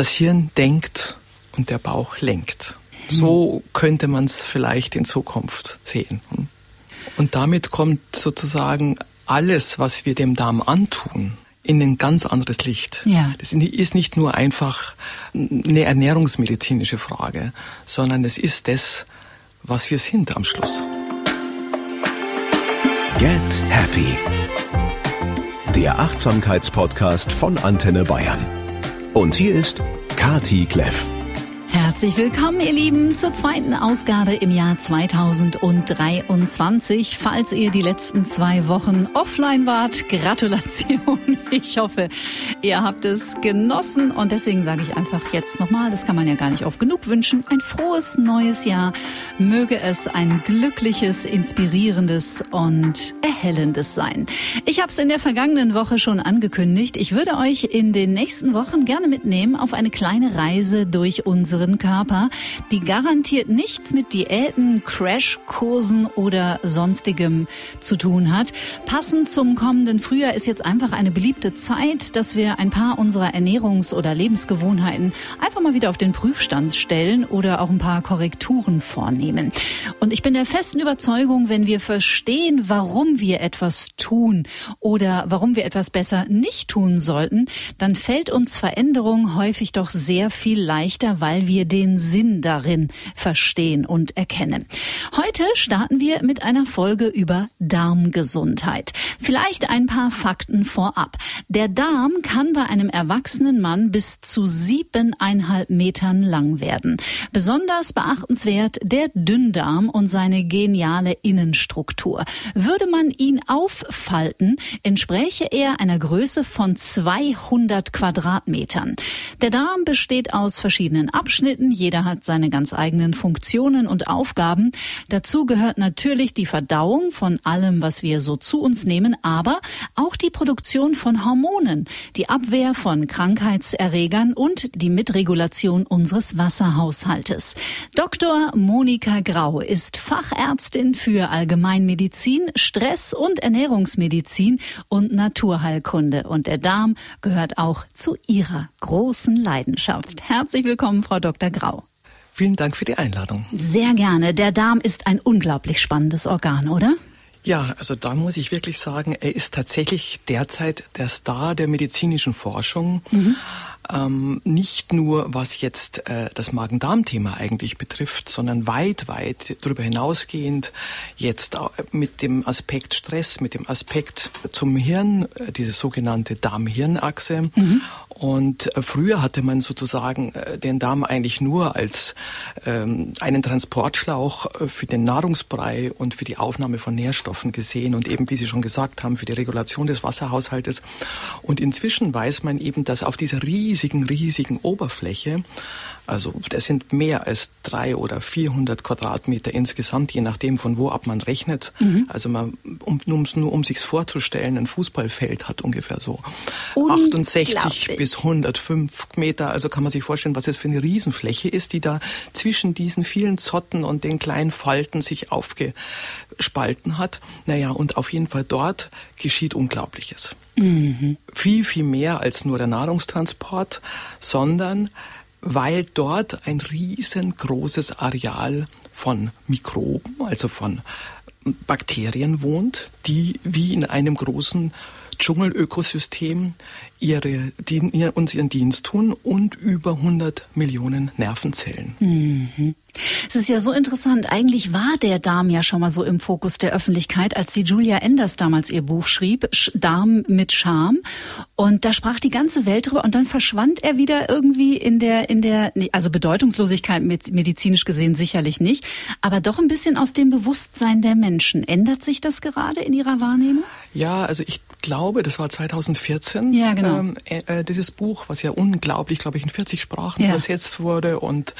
Das Hirn denkt und der Bauch lenkt. So könnte man es vielleicht in Zukunft sehen. Und damit kommt sozusagen alles, was wir dem Darm antun, in ein ganz anderes Licht. Ja. Das ist nicht nur einfach eine ernährungsmedizinische Frage, sondern es ist das, was wir sind am Schluss. Get Happy. Der Achtsamkeitspodcast von Antenne Bayern. Und hier ist Kati Kleff. Herzlich willkommen, ihr Lieben, zur zweiten Ausgabe im Jahr 2023. Falls ihr die letzten zwei Wochen offline wart, Gratulation. Ich hoffe, ihr habt es genossen und deswegen sage ich einfach jetzt nochmal, das kann man ja gar nicht oft genug wünschen, ein frohes neues Jahr. Möge es ein glückliches, inspirierendes und erhellendes sein. Ich habe es in der vergangenen Woche schon angekündigt. Ich würde euch in den nächsten Wochen gerne mitnehmen auf eine kleine Reise durch unsere unseren Körper, die garantiert nichts mit Diäten, Crashkursen oder sonstigem zu tun hat. Passend zum kommenden Frühjahr ist jetzt einfach eine beliebte Zeit, dass wir ein paar unserer Ernährungs- oder Lebensgewohnheiten einfach mal wieder auf den Prüfstand stellen oder auch ein paar Korrekturen vornehmen. Und ich bin der festen Überzeugung, wenn wir verstehen, warum wir etwas tun oder warum wir etwas besser nicht tun sollten, dann fällt uns Veränderung häufig doch sehr viel leichter, weil wir den Sinn darin verstehen und erkennen. Heute starten wir mit einer Folge über Darmgesundheit. Vielleicht ein paar Fakten vorab. Der Darm kann bei einem erwachsenen Mann bis zu siebeneinhalb Metern lang werden. Besonders beachtenswert der Dünndarm und seine geniale Innenstruktur. Würde man ihn auffalten, entspräche er einer Größe von 200 Quadratmetern. Der Darm besteht aus verschiedenen Abschnitten Abschnitten. Jeder hat seine ganz eigenen Funktionen und Aufgaben. Dazu gehört natürlich die Verdauung von allem, was wir so zu uns nehmen, aber auch die Produktion von Hormonen, die Abwehr von Krankheitserregern und die Mitregulation unseres Wasserhaushaltes. Dr. Monika Grau ist Fachärztin für Allgemeinmedizin, Stress- und Ernährungsmedizin und Naturheilkunde. Und der Darm gehört auch zu ihrer großen Leidenschaft. Herzlich willkommen, Frau Dr. Dr. Grau. Vielen Dank für die Einladung. Sehr gerne. Der Darm ist ein unglaublich spannendes Organ, oder? Ja, also da muss ich wirklich sagen, er ist tatsächlich derzeit der Star der medizinischen Forschung. Mhm. Ähm, nicht nur was jetzt äh, das Magen-Darm-Thema eigentlich betrifft, sondern weit, weit darüber hinausgehend jetzt mit dem Aspekt Stress, mit dem Aspekt zum Hirn, äh, diese sogenannte Darm-Hirn-Achse. Mhm. Und äh, früher hatte man sozusagen äh, den Darm eigentlich nur als ähm, einen Transportschlauch äh, für den Nahrungsbrei und für die Aufnahme von Nährstoffen gesehen und eben, wie Sie schon gesagt haben, für die Regulation des Wasserhaushaltes. Und inzwischen weiß man eben, dass auf dieser riesigen, riesigen Oberfläche also das sind mehr als drei oder 400 Quadratmeter insgesamt, je nachdem von wo ab man rechnet. Mhm. Also man, um, nur, nur um sich's vorzustellen, ein Fußballfeld hat ungefähr so 68 bis 105 Meter. Also kann man sich vorstellen, was das für eine Riesenfläche ist, die da zwischen diesen vielen Zotten und den kleinen Falten sich aufgespalten hat. Naja, und auf jeden Fall dort geschieht Unglaubliches. Mhm. Viel, viel mehr als nur der Nahrungstransport, sondern weil dort ein riesengroßes Areal von Mikroben, also von Bakterien wohnt, die wie in einem großen Dschungelökosystem ihre, die, uns ihren Dienst tun und über 100 Millionen Nervenzellen. Mhm. Es ist ja so interessant. Eigentlich war der Darm ja schon mal so im Fokus der Öffentlichkeit, als die Julia Enders damals ihr Buch schrieb, Darm mit Charme. Und da sprach die ganze Welt drüber und dann verschwand er wieder irgendwie in der, in der, also Bedeutungslosigkeit medizinisch gesehen sicherlich nicht, aber doch ein bisschen aus dem Bewusstsein der Menschen. Ändert sich das gerade in Ihrer Wahrnehmung? Ja, also ich glaube, das war 2014. Ja, genau. Ähm, äh, äh, dieses Buch, was ja unglaublich, glaube ich, in 40 Sprachen ja. übersetzt wurde. Und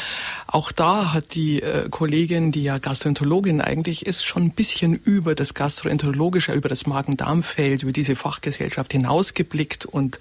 auch da hat die äh, Kollegin, die ja Gastroenterologin eigentlich ist, schon ein bisschen über das Gastroenterologische, über das Magen-Darm-Feld, über diese Fachgesellschaft hinausgeblickt und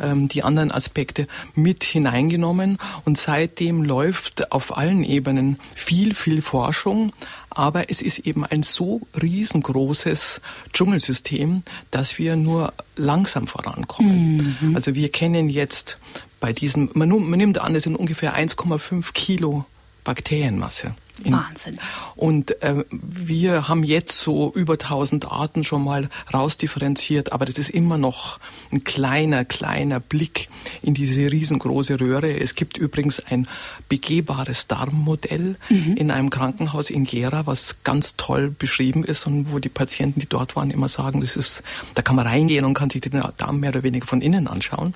ähm, die anderen Aspekte mit hineingenommen. Und seitdem läuft auf allen Ebenen viel, viel Forschung aber es ist eben ein so riesengroßes Dschungelsystem, dass wir nur langsam vorankommen. Mhm. Also wir kennen jetzt bei diesem, man, man nimmt an, es sind ungefähr 1,5 Kilo Bakterienmasse. In, Wahnsinn. Und äh, wir haben jetzt so über 1000 Arten schon mal rausdifferenziert, aber das ist immer noch ein kleiner, kleiner Blick in diese riesengroße Röhre. Es gibt übrigens ein begehbares Darmmodell mhm. in einem Krankenhaus in Gera, was ganz toll beschrieben ist und wo die Patienten, die dort waren, immer sagen, das ist, da kann man reingehen und kann sich den Darm mehr oder weniger von innen anschauen.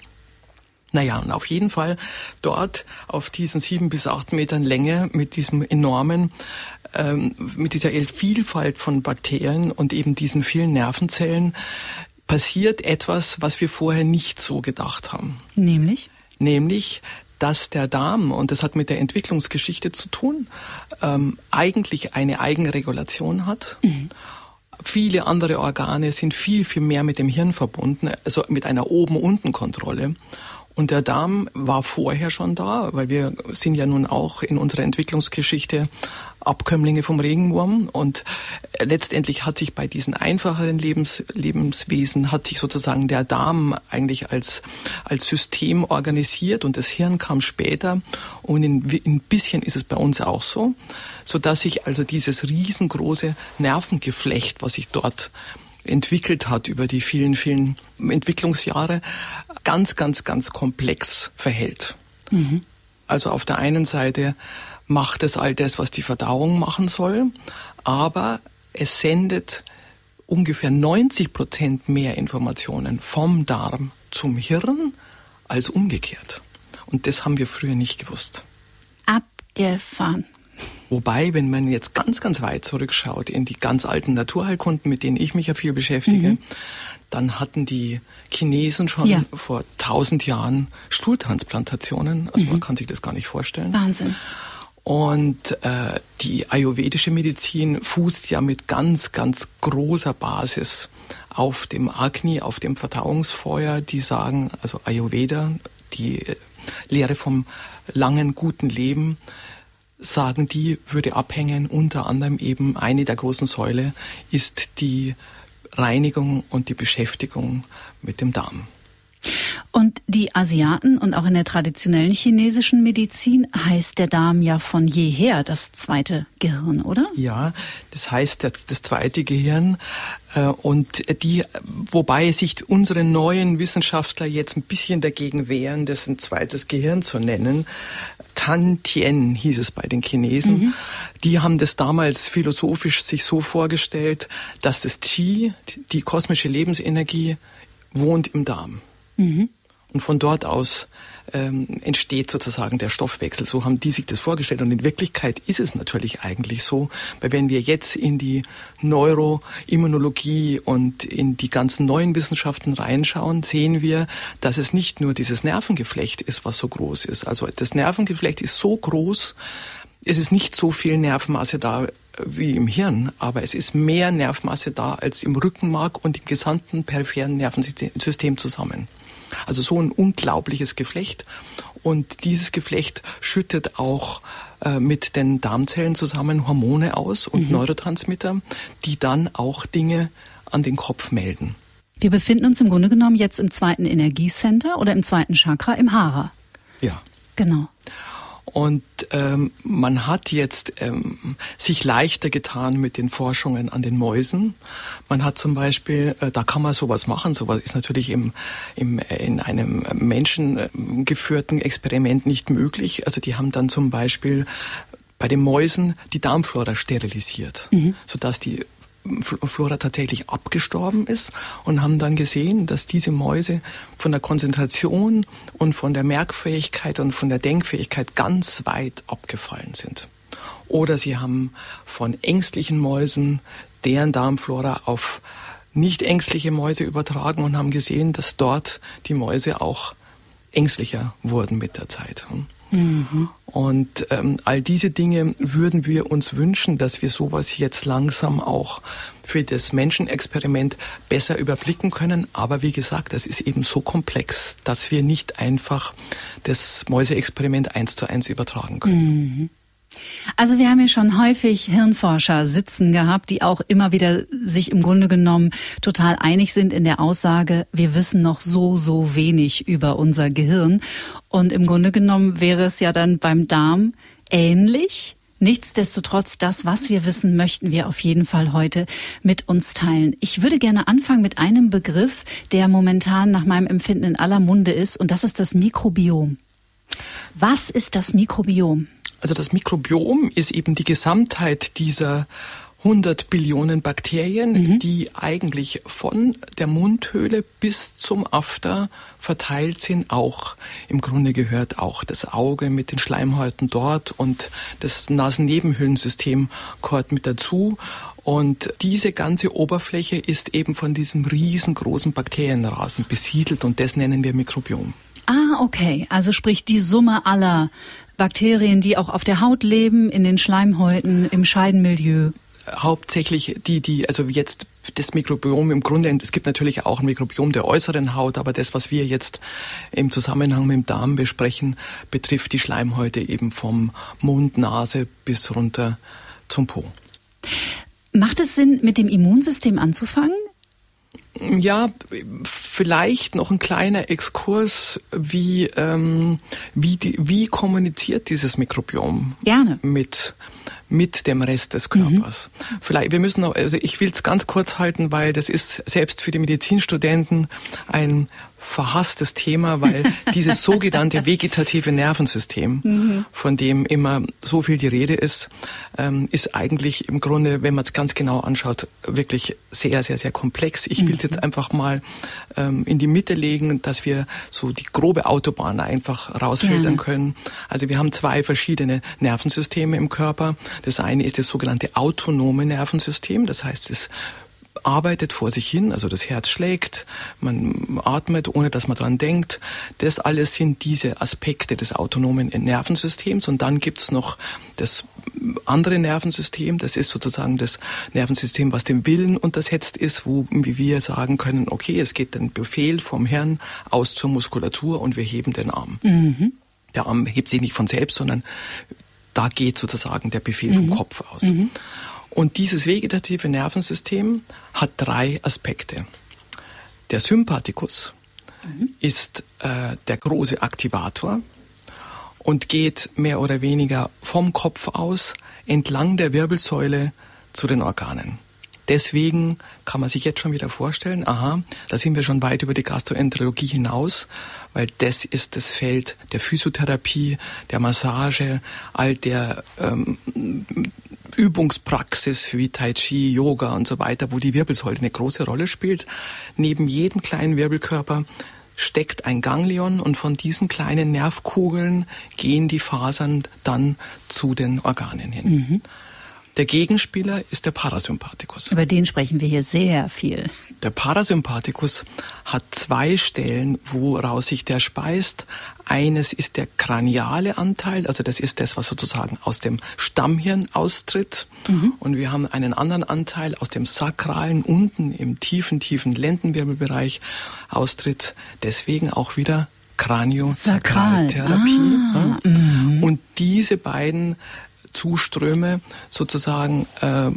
Naja, und auf jeden Fall dort auf diesen sieben bis acht Metern Länge mit diesem enormen, ähm, mit dieser Vielfalt von Bakterien und eben diesen vielen Nervenzellen passiert etwas, was wir vorher nicht so gedacht haben. Nämlich? Nämlich, dass der Darm, und das hat mit der Entwicklungsgeschichte zu tun, ähm, eigentlich eine Eigenregulation hat. Mhm. Viele andere Organe sind viel, viel mehr mit dem Hirn verbunden, also mit einer Oben-Unten-Kontrolle. Und der Darm war vorher schon da, weil wir sind ja nun auch in unserer Entwicklungsgeschichte Abkömmlinge vom Regenwurm. Und letztendlich hat sich bei diesen einfacheren Lebens, Lebenswesen hat sich sozusagen der Darm eigentlich als, als System organisiert und das Hirn kam später. Und in, ein bisschen ist es bei uns auch so, so dass sich also dieses riesengroße Nervengeflecht, was sich dort entwickelt hat über die vielen, vielen Entwicklungsjahre, ganz, ganz, ganz komplex verhält. Mhm. Also auf der einen Seite macht es all das, was die Verdauung machen soll, aber es sendet ungefähr 90 Prozent mehr Informationen vom Darm zum Hirn als umgekehrt. Und das haben wir früher nicht gewusst. Abgefahren. Wobei, wenn man jetzt ganz, ganz weit zurückschaut in die ganz alten Naturheilkunden, mit denen ich mich ja viel beschäftige, mhm. dann hatten die Chinesen schon ja. vor tausend Jahren Stuhltransplantationen. Also mhm. man kann sich das gar nicht vorstellen. Wahnsinn. Und äh, die ayurvedische Medizin fußt ja mit ganz, ganz großer Basis auf dem Agni, auf dem Verdauungsfeuer. Die sagen, also Ayurveda, die äh, Lehre vom langen, guten Leben, sagen die, würde abhängen. Unter anderem eben eine der großen Säule ist die Reinigung und die Beschäftigung mit dem Darm. Und die Asiaten und auch in der traditionellen chinesischen Medizin heißt der Darm ja von jeher das zweite Gehirn, oder? Ja, das heißt das, das zweite Gehirn. Äh, und die, wobei sich unsere neuen Wissenschaftler jetzt ein bisschen dagegen wehren, das ein zweites Gehirn zu nennen. Tan Tien hieß es bei den Chinesen. Mhm. Die haben das damals philosophisch sich so vorgestellt, dass das Qi, die kosmische Lebensenergie, wohnt im Darm. Mhm. Und von dort aus ähm, entsteht sozusagen der Stoffwechsel. So haben die sich das vorgestellt. Und in Wirklichkeit ist es natürlich eigentlich so, weil wenn wir jetzt in die Neuroimmunologie und in die ganzen neuen Wissenschaften reinschauen, sehen wir, dass es nicht nur dieses Nervengeflecht ist, was so groß ist. Also das Nervengeflecht ist so groß, es ist nicht so viel Nervenmasse da wie im Hirn, aber es ist mehr Nervmasse da als im Rückenmark und im gesamten peripheren Nervensystem zusammen. Also so ein unglaubliches Geflecht. Und dieses Geflecht schüttet auch äh, mit den Darmzellen zusammen Hormone aus und mhm. Neurotransmitter, die dann auch Dinge an den Kopf melden. Wir befinden uns im Grunde genommen jetzt im zweiten Energiecenter oder im zweiten Chakra im Hara. Ja. Genau. Und ähm, man hat jetzt ähm, sich leichter getan mit den Forschungen an den Mäusen. Man hat zum Beispiel, äh, da kann man sowas machen, sowas ist natürlich im, im, in einem menschengeführten Experiment nicht möglich. Also die haben dann zum Beispiel bei den Mäusen die Darmflora sterilisiert, mhm. sodass die Flora tatsächlich abgestorben ist und haben dann gesehen, dass diese Mäuse von der Konzentration und von der Merkfähigkeit und von der Denkfähigkeit ganz weit abgefallen sind. Oder sie haben von ängstlichen Mäusen deren Darmflora auf nicht ängstliche Mäuse übertragen und haben gesehen, dass dort die Mäuse auch ängstlicher wurden mit der Zeit. Mhm. Und ähm, all diese Dinge würden wir uns wünschen, dass wir sowas jetzt langsam auch für das Menschenexperiment besser überblicken können. Aber wie gesagt, das ist eben so komplex, dass wir nicht einfach das Mäuseexperiment eins zu eins übertragen können. Mhm. Also wir haben ja schon häufig Hirnforscher sitzen gehabt, die auch immer wieder sich im Grunde genommen total einig sind in der Aussage, wir wissen noch so, so wenig über unser Gehirn. Und im Grunde genommen wäre es ja dann beim Darm ähnlich. Nichtsdestotrotz, das, was wir wissen, möchten wir auf jeden Fall heute mit uns teilen. Ich würde gerne anfangen mit einem Begriff, der momentan nach meinem Empfinden in aller Munde ist, und das ist das Mikrobiom. Was ist das Mikrobiom? Also das Mikrobiom ist eben die Gesamtheit dieser 100 Billionen Bakterien, mhm. die eigentlich von der Mundhöhle bis zum After verteilt sind. Auch im Grunde gehört auch das Auge mit den Schleimhäuten dort und das Nasennebenhöhlensystem gehört mit dazu. Und diese ganze Oberfläche ist eben von diesem riesengroßen Bakterienrasen besiedelt und das nennen wir Mikrobiom. Ah, okay. Also sprich die Summe aller Bakterien, die auch auf der Haut leben, in den Schleimhäuten, im Scheidenmilieu hauptsächlich die, die, also jetzt das Mikrobiom im Grunde, es gibt natürlich auch ein Mikrobiom der äußeren Haut, aber das, was wir jetzt im Zusammenhang mit dem Darm besprechen, betrifft die Schleimhäute eben vom Mund, Nase bis runter zum Po. Macht es Sinn, mit dem Immunsystem anzufangen? Ja, vielleicht noch ein kleiner Exkurs, wie, ähm, wie, die, wie kommuniziert dieses Mikrobiom Gerne. mit mit dem Rest des Körpers. Mhm. Vielleicht, wir müssen noch, also ich will es ganz kurz halten, weil das ist selbst für die Medizinstudenten ein verhasstes Thema, weil dieses sogenannte vegetative Nervensystem, mhm. von dem immer so viel die Rede ist, ähm, ist eigentlich im Grunde, wenn man es ganz genau anschaut, wirklich sehr, sehr, sehr komplex. Ich will es mhm. jetzt einfach mal ähm, in die Mitte legen, dass wir so die grobe Autobahn einfach rausfiltern ja. können. Also wir haben zwei verschiedene Nervensysteme im Körper. Das eine ist das sogenannte autonome Nervensystem, das heißt, es arbeitet vor sich hin, also das Herz schlägt, man atmet, ohne dass man dran denkt. Das alles sind diese Aspekte des autonomen Nervensystems. Und dann gibt's noch das andere Nervensystem, das ist sozusagen das Nervensystem, was dem Willen untersetzt ist, wo wie wir sagen können, okay, es geht ein Befehl vom Hirn aus zur Muskulatur und wir heben den Arm. Mhm. Der Arm hebt sich nicht von selbst, sondern da geht sozusagen der Befehl mhm. vom Kopf aus. Mhm. Und dieses vegetative Nervensystem hat drei Aspekte. Der Sympathikus mhm. ist äh, der große Aktivator und geht mehr oder weniger vom Kopf aus entlang der Wirbelsäule zu den Organen. Deswegen kann man sich jetzt schon wieder vorstellen, aha, da sind wir schon weit über die Gastroenterologie hinaus, weil das ist das Feld der Physiotherapie, der Massage, all der ähm, Übungspraxis wie Tai Chi, Yoga und so weiter, wo die Wirbelsäule eine große Rolle spielt. Neben jedem kleinen Wirbelkörper steckt ein Ganglion und von diesen kleinen Nervkugeln gehen die Fasern dann zu den Organen hin. Mhm. Der Gegenspieler ist der Parasympathikus. Über den sprechen wir hier sehr viel. Der Parasympathikus hat zwei Stellen, woraus sich der speist. Eines ist der kraniale Anteil, also das ist das, was sozusagen aus dem Stammhirn austritt. Mhm. Und wir haben einen anderen Anteil aus dem sakralen, unten im tiefen, tiefen Lendenwirbelbereich austritt. Deswegen auch wieder Kraniosakraltherapie. Ah, ja. mhm. Und diese beiden Zuströme sozusagen äh,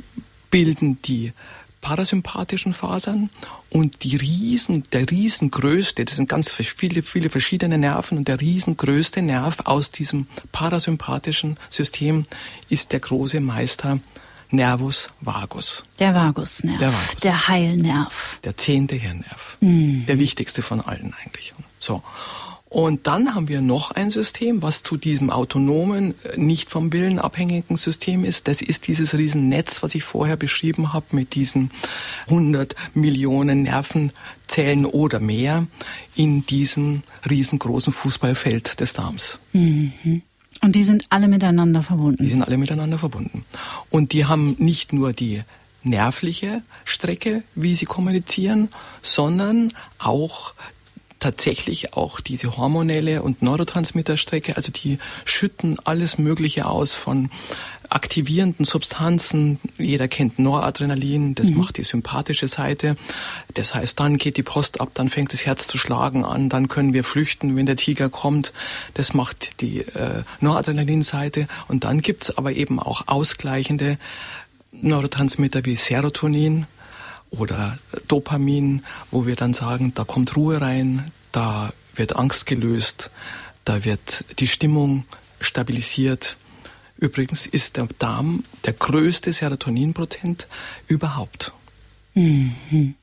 bilden die parasympathischen Fasern und die riesen, der riesengrößte, das sind ganz viele, viele verschiedene Nerven und der riesengrößte Nerv aus diesem parasympathischen System ist der große Meister Nervus vagus. Der Vagusnerv. Der Vagus. Der Heilnerv. Der zehnte Hirnnerv. Mhm. Der wichtigste von allen eigentlich. So. Und dann haben wir noch ein System, was zu diesem autonomen, äh, nicht vom Willen abhängigen System ist. Das ist dieses Riesennetz, was ich vorher beschrieben habe, mit diesen 100 Millionen Nervenzellen oder mehr in diesem riesengroßen Fußballfeld des Darms. Mhm. Und die sind alle miteinander verbunden? Die sind alle miteinander verbunden. Und die haben nicht nur die nervliche Strecke, wie sie kommunizieren, sondern auch tatsächlich auch diese hormonelle und Neurotransmitterstrecke, also die schütten alles Mögliche aus von aktivierenden Substanzen. Jeder kennt Noradrenalin, das mhm. macht die sympathische Seite. Das heißt, dann geht die Post ab, dann fängt das Herz zu schlagen an, dann können wir flüchten, wenn der Tiger kommt. Das macht die äh, Noradrenalin-Seite. Und dann gibt's aber eben auch ausgleichende Neurotransmitter wie Serotonin oder Dopamin, wo wir dann sagen, da kommt Ruhe rein, da wird Angst gelöst, da wird die Stimmung stabilisiert Übrigens ist der Darm der größte Serotoninprozent überhaupt. Mhm.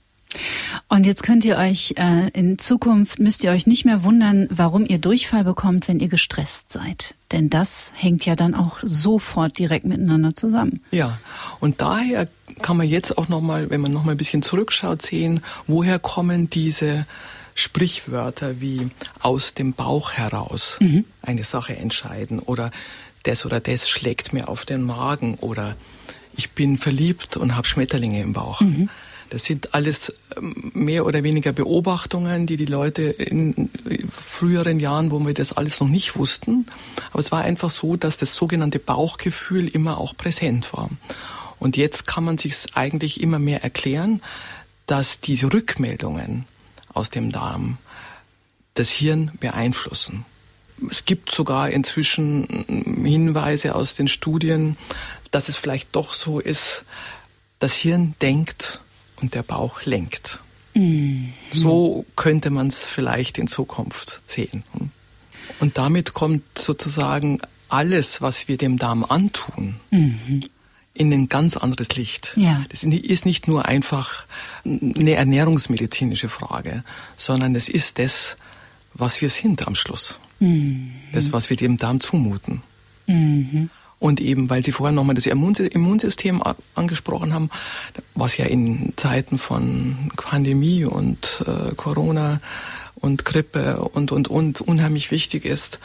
Und jetzt könnt ihr euch äh, in Zukunft müsst ihr euch nicht mehr wundern, warum ihr Durchfall bekommt, wenn ihr gestresst seid. Denn das hängt ja dann auch sofort direkt miteinander zusammen. Ja, und daher kann man jetzt auch noch mal, wenn man noch mal ein bisschen zurückschaut, sehen, woher kommen diese Sprichwörter wie aus dem Bauch heraus mhm. eine Sache entscheiden oder das oder das schlägt mir auf den Magen oder ich bin verliebt und habe Schmetterlinge im Bauch. Mhm. Das sind alles ähm, mehr oder weniger Beobachtungen, die die Leute in früheren Jahren, wo wir das alles noch nicht wussten, aber es war einfach so, dass das sogenannte Bauchgefühl immer auch präsent war. Und jetzt kann man sich eigentlich immer mehr erklären, dass diese Rückmeldungen aus dem Darm das Hirn beeinflussen. Es gibt sogar inzwischen Hinweise aus den Studien, dass es vielleicht doch so ist, das Hirn denkt und der Bauch lenkt. Mhm. So könnte man es vielleicht in Zukunft sehen. Und damit kommt sozusagen alles, was wir dem Darm antun, mhm. in ein ganz anderes Licht. Ja. Das ist nicht nur einfach eine ernährungsmedizinische Frage, sondern es ist das, was wir sind am Schluss. Mhm. Das, was wir dem Darm zumuten. Mhm. Und eben, weil Sie vorher nochmal das Immunsystem angesprochen haben, was ja in Zeiten von Pandemie und äh, Corona und Grippe und, und, und unheimlich wichtig ist.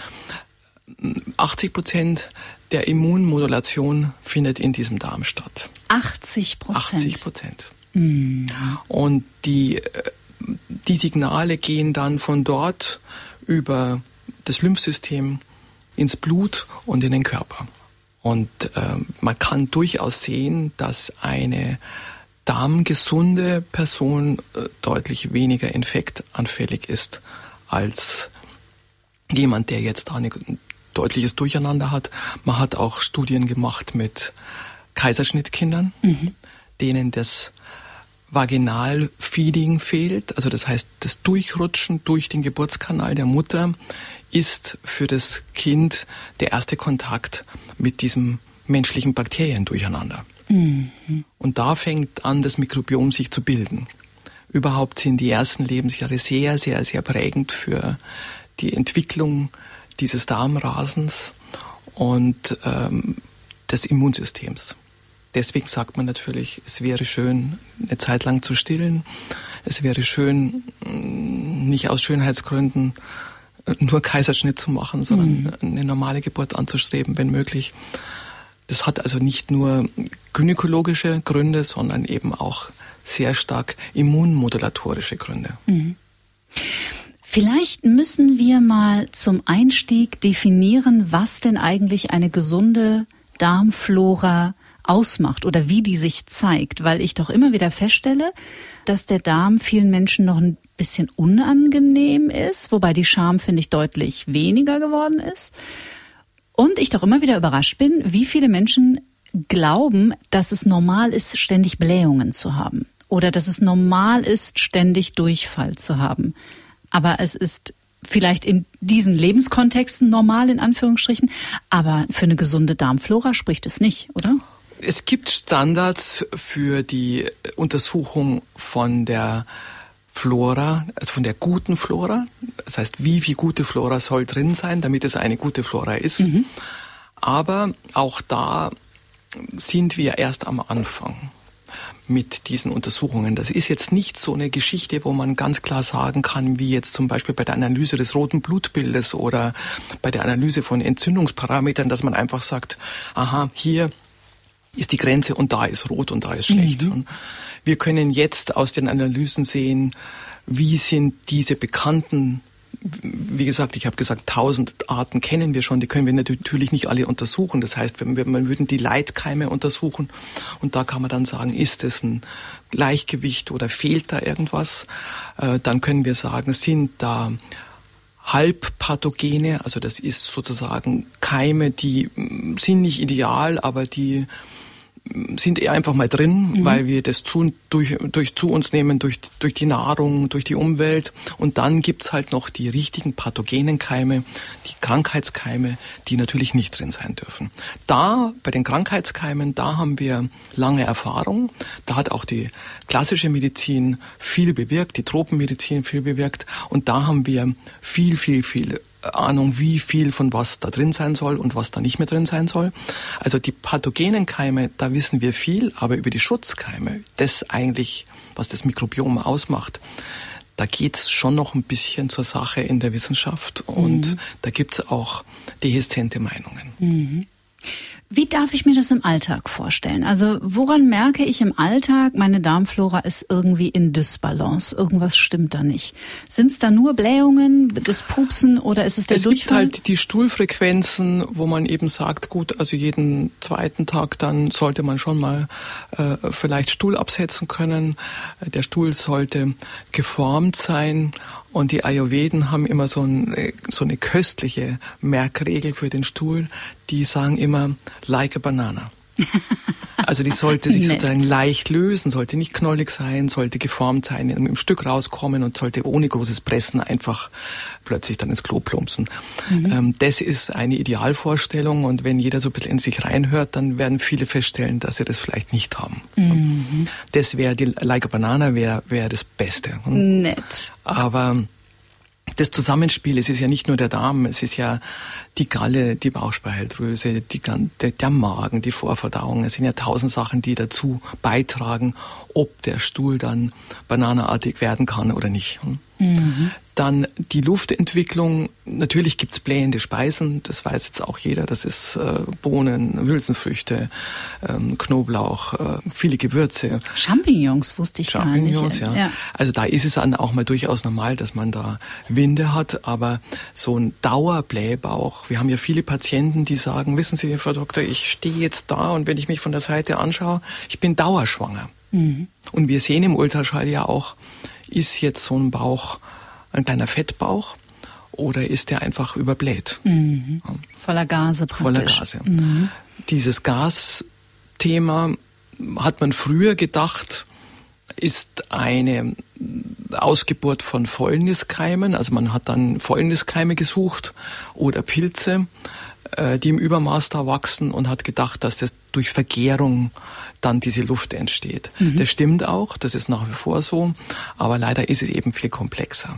80 Prozent der Immunmodulation findet in diesem Darm statt. 80 Prozent? 80 Prozent. Mhm. Und die, äh, die Signale gehen dann von dort über das Lymphsystem ins Blut und in den Körper. Und äh, man kann durchaus sehen, dass eine darmgesunde Person äh, deutlich weniger infektanfällig ist als jemand, der jetzt da ein deutliches Durcheinander hat. Man hat auch Studien gemacht mit Kaiserschnittkindern, mhm. denen das Vaginalfeeding fehlt, also das heißt das Durchrutschen durch den Geburtskanal der Mutter ist für das Kind der erste Kontakt mit diesem menschlichen Bakterien durcheinander. Mhm. Und da fängt an, das Mikrobiom sich zu bilden. Überhaupt sind die ersten Lebensjahre sehr, sehr, sehr prägend für die Entwicklung dieses Darmrasens und ähm, des Immunsystems. Deswegen sagt man natürlich, es wäre schön, eine Zeit lang zu stillen. Es wäre schön, nicht aus Schönheitsgründen nur Kaiserschnitt zu machen, sondern mhm. eine normale Geburt anzustreben, wenn möglich. Das hat also nicht nur gynäkologische Gründe, sondern eben auch sehr stark immunmodulatorische Gründe. Mhm. Vielleicht müssen wir mal zum Einstieg definieren, was denn eigentlich eine gesunde Darmflora ausmacht oder wie die sich zeigt, weil ich doch immer wieder feststelle, dass der Darm vielen Menschen noch ein bisschen unangenehm ist, wobei die Scham, finde ich, deutlich weniger geworden ist. Und ich doch immer wieder überrascht bin, wie viele Menschen glauben, dass es normal ist, ständig Blähungen zu haben oder dass es normal ist, ständig Durchfall zu haben. Aber es ist vielleicht in diesen Lebenskontexten normal in Anführungsstrichen, aber für eine gesunde Darmflora spricht es nicht, oder? Es gibt Standards für die Untersuchung von der Flora, also von der guten Flora. Das heißt, wie viel gute Flora soll drin sein, damit es eine gute Flora ist. Mhm. Aber auch da sind wir erst am Anfang mit diesen Untersuchungen. Das ist jetzt nicht so eine Geschichte, wo man ganz klar sagen kann, wie jetzt zum Beispiel bei der Analyse des roten Blutbildes oder bei der Analyse von Entzündungsparametern, dass man einfach sagt, aha, hier ist die Grenze und da ist rot und da ist schlecht. Mhm. Wir können jetzt aus den Analysen sehen, wie sind diese bekannten wie gesagt, ich habe gesagt, tausend Arten kennen wir schon, die können wir natürlich nicht alle untersuchen. Das heißt, wir, wir würden die Leitkeime untersuchen und da kann man dann sagen, ist es ein Gleichgewicht oder fehlt da irgendwas? Äh, dann können wir sagen, sind da Halbpathogene, also das ist sozusagen Keime, die sind nicht ideal, aber die sind eher einfach mal drin, mhm. weil wir das zu, durch, durch zu uns nehmen, durch, durch die Nahrung, durch die Umwelt. Und dann gibt's halt noch die richtigen pathogenen Keime, die Krankheitskeime, die natürlich nicht drin sein dürfen. Da, bei den Krankheitskeimen, da haben wir lange Erfahrung. Da hat auch die klassische Medizin viel bewirkt, die Tropenmedizin viel bewirkt. Und da haben wir viel, viel, viel Ahnung, wie viel von was da drin sein soll und was da nicht mehr drin sein soll. Also die pathogenen Keime, da wissen wir viel, aber über die Schutzkeime, das eigentlich, was das Mikrobiom ausmacht, da geht's schon noch ein bisschen zur Sache in der Wissenschaft und mhm. da gibt's auch dehistente Meinungen. Mhm. Wie darf ich mir das im Alltag vorstellen? Also woran merke ich im Alltag, meine Darmflora ist irgendwie in Dysbalance, irgendwas stimmt da nicht? Sind es da nur Blähungen, das Pupsen oder ist es der es Durchfall? Es gibt halt die Stuhlfrequenzen, wo man eben sagt, gut, also jeden zweiten Tag dann sollte man schon mal äh, vielleicht Stuhl absetzen können. Der Stuhl sollte geformt sein und die Ayurveden haben immer so, ein, so eine köstliche Merkregel für den Stuhl. Die sagen immer, like a banana. Also die sollte sich sozusagen leicht lösen, sollte nicht knollig sein, sollte geformt sein, im Stück rauskommen und sollte ohne großes Pressen einfach plötzlich dann ins Klo plumpsen. Mhm. Ähm, das ist eine Idealvorstellung und wenn jeder so ein bisschen in sich reinhört, dann werden viele feststellen, dass sie das vielleicht nicht haben. Mhm. Das wäre die Like a Banana wäre wär das Beste. Nett. Aber das Zusammenspiel, es ist ja nicht nur der Darm, es ist ja die Galle, die Bauchspeicheldrüse, die, der, Magen, die Vorverdauung. Es sind ja tausend Sachen, die dazu beitragen, ob der Stuhl dann bananartig werden kann oder nicht. Mhm. Dann die Luftentwicklung. Natürlich gibt's blähende Speisen, das weiß jetzt auch jeder. Das ist äh, Bohnen, Hülsenfrüchte, ähm, Knoblauch, äh, viele Gewürze. Champignons wusste ich Champignons, gar nicht. Ja. ja. Also da ist es dann auch mal durchaus normal, dass man da Winde hat. Aber so ein Dauerblähbauch, wir haben ja viele Patienten, die sagen, wissen Sie, Frau Doktor, ich stehe jetzt da und wenn ich mich von der Seite anschaue, ich bin dauerschwanger. Mhm. Und wir sehen im Ultraschall ja auch, ist jetzt so ein Bauch ein kleiner Fettbauch oder ist der einfach überbläht? Mhm. Voller Gase praktisch. Voller Gase. Mhm. Dieses Gasthema hat man früher gedacht, ist eine Ausgeburt von Fäulniskeimen. Also man hat dann Fäulniskeime gesucht oder Pilze, äh, die im Übermaß da wachsen und hat gedacht, dass das durch Vergärung dann diese Luft entsteht. Mhm. Das stimmt auch, das ist nach wie vor so, aber leider ist es eben viel komplexer.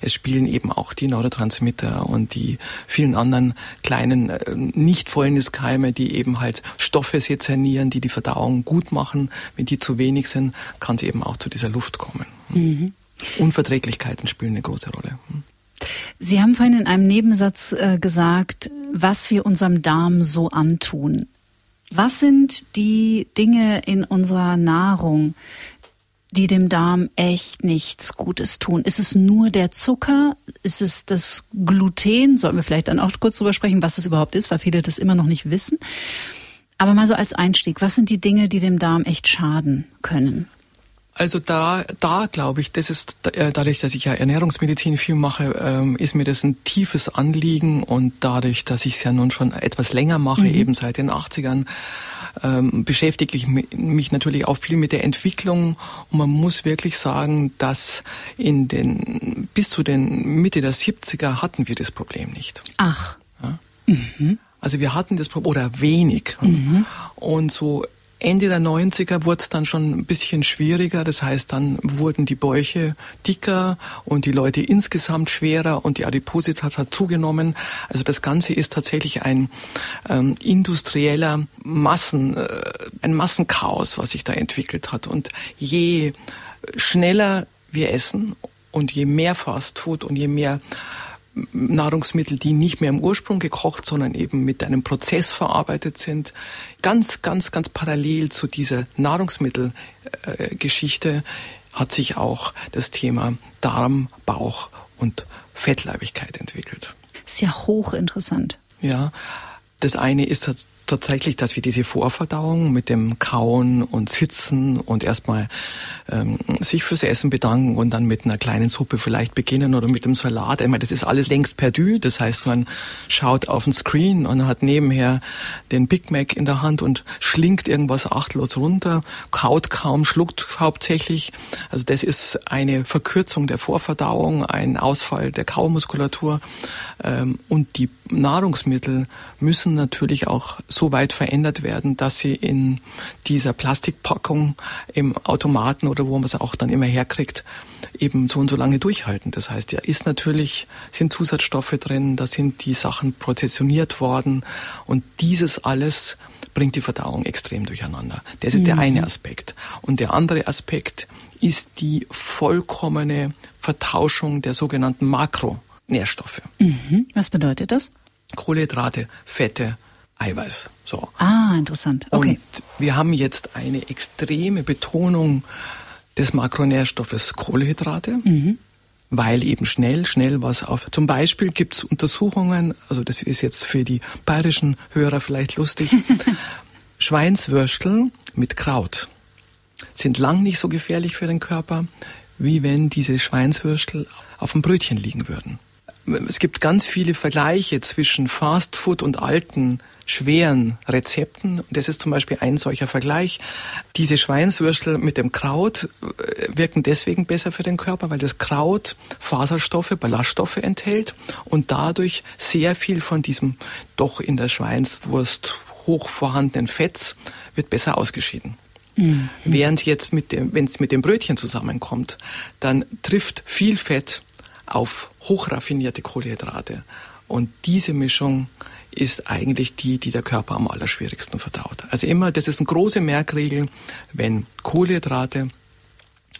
Es spielen eben auch die Neurotransmitter und die vielen anderen kleinen äh, nicht Fäulniskeime, die eben halt Stoffe sezernieren, die die Verdauung gut machen. Wenn die zu wenig sind, kann es eben auch zu dieser Luft kommen. Mhm. Unverträglichkeiten spielen eine große Rolle. Sie haben vorhin in einem Nebensatz äh, gesagt, was wir unserem Darm so antun. Was sind die Dinge in unserer Nahrung, die dem Darm echt nichts Gutes tun? Ist es nur der Zucker? Ist es das Gluten? Sollten wir vielleicht dann auch kurz drüber sprechen, was das überhaupt ist, weil viele das immer noch nicht wissen. Aber mal so als Einstieg, was sind die Dinge, die dem Darm echt schaden können? Also da, da glaube ich, das ist äh, dadurch, dass ich ja Ernährungsmedizin viel mache, ähm, ist mir das ein tiefes Anliegen und dadurch, dass ich es ja nun schon etwas länger mache, mhm. eben seit den 80ern, ähm, beschäftige ich mich natürlich auch viel mit der Entwicklung und man muss wirklich sagen, dass in den bis zu den Mitte der 70er hatten wir das Problem nicht. Ach. Ja? Mhm. Also wir hatten das Problem oder wenig mhm. und so Ende der 90er wurde es dann schon ein bisschen schwieriger. Das heißt, dann wurden die Bäuche dicker und die Leute insgesamt schwerer und die Adipositas hat zugenommen. Also das Ganze ist tatsächlich ein ähm, industrieller Massen, äh, ein Massenchaos, was sich da entwickelt hat. Und je schneller wir essen und je mehr Fastfood und je mehr Nahrungsmittel, die nicht mehr im Ursprung gekocht, sondern eben mit einem Prozess verarbeitet sind. Ganz, ganz, ganz parallel zu dieser Nahrungsmittelgeschichte hat sich auch das Thema Darm, Bauch und Fettleibigkeit entwickelt. Sehr hochinteressant. Ja, das eine ist tatsächlich, dass wir diese Vorverdauung mit dem Kauen und Sitzen und erstmal ähm, sich fürs Essen bedanken und dann mit einer kleinen Suppe vielleicht beginnen oder mit dem Salat. Ich meine, das ist alles längst perdu. Das heißt, man schaut auf den Screen und hat nebenher den Big Mac in der Hand und schlingt irgendwas achtlos runter, kaut kaum, schluckt hauptsächlich. Also das ist eine Verkürzung der Vorverdauung, ein Ausfall der Kaumuskulatur. Ähm, und die Nahrungsmittel müssen natürlich auch so weit verändert werden, dass sie in dieser Plastikpackung im Automaten oder wo man es auch dann immer herkriegt, eben so und so lange durchhalten. Das heißt, ja, ist natürlich, sind Zusatzstoffe drin, da sind die Sachen prozessioniert worden und dieses alles bringt die Verdauung extrem durcheinander. Das ist mhm. der eine Aspekt. Und der andere Aspekt ist die vollkommene Vertauschung der sogenannten Makronährstoffe. Mhm. Was bedeutet das? Kohlenhydrate, Fette, Eiweiß. So. Ah, interessant. Okay. Und wir haben jetzt eine extreme Betonung des Makronährstoffes Kohlenhydrate. Mhm. Weil eben schnell, schnell was auf. Zum Beispiel gibt es Untersuchungen, also das ist jetzt für die bayerischen Hörer vielleicht lustig. Schweinswürstel mit Kraut sind lang nicht so gefährlich für den Körper, wie wenn diese Schweinswürstel auf dem Brötchen liegen würden es gibt ganz viele Vergleiche zwischen Fast Food und alten, schweren Rezepten. Und das ist zum Beispiel ein solcher Vergleich. Diese Schweinswürstel mit dem Kraut äh, wirken deswegen besser für den Körper, weil das Kraut Faserstoffe, Ballaststoffe enthält und dadurch sehr viel von diesem doch in der Schweinswurst hoch vorhandenen Fetts wird besser ausgeschieden. Mhm. Während jetzt mit dem, wenn es mit dem Brötchen zusammenkommt, dann trifft viel Fett auf hochraffinierte Kohlenhydrate. Und diese Mischung ist eigentlich die, die der Körper am allerschwierigsten verdaut. Also immer, das ist eine große Merkregel, wenn Kohlenhydrate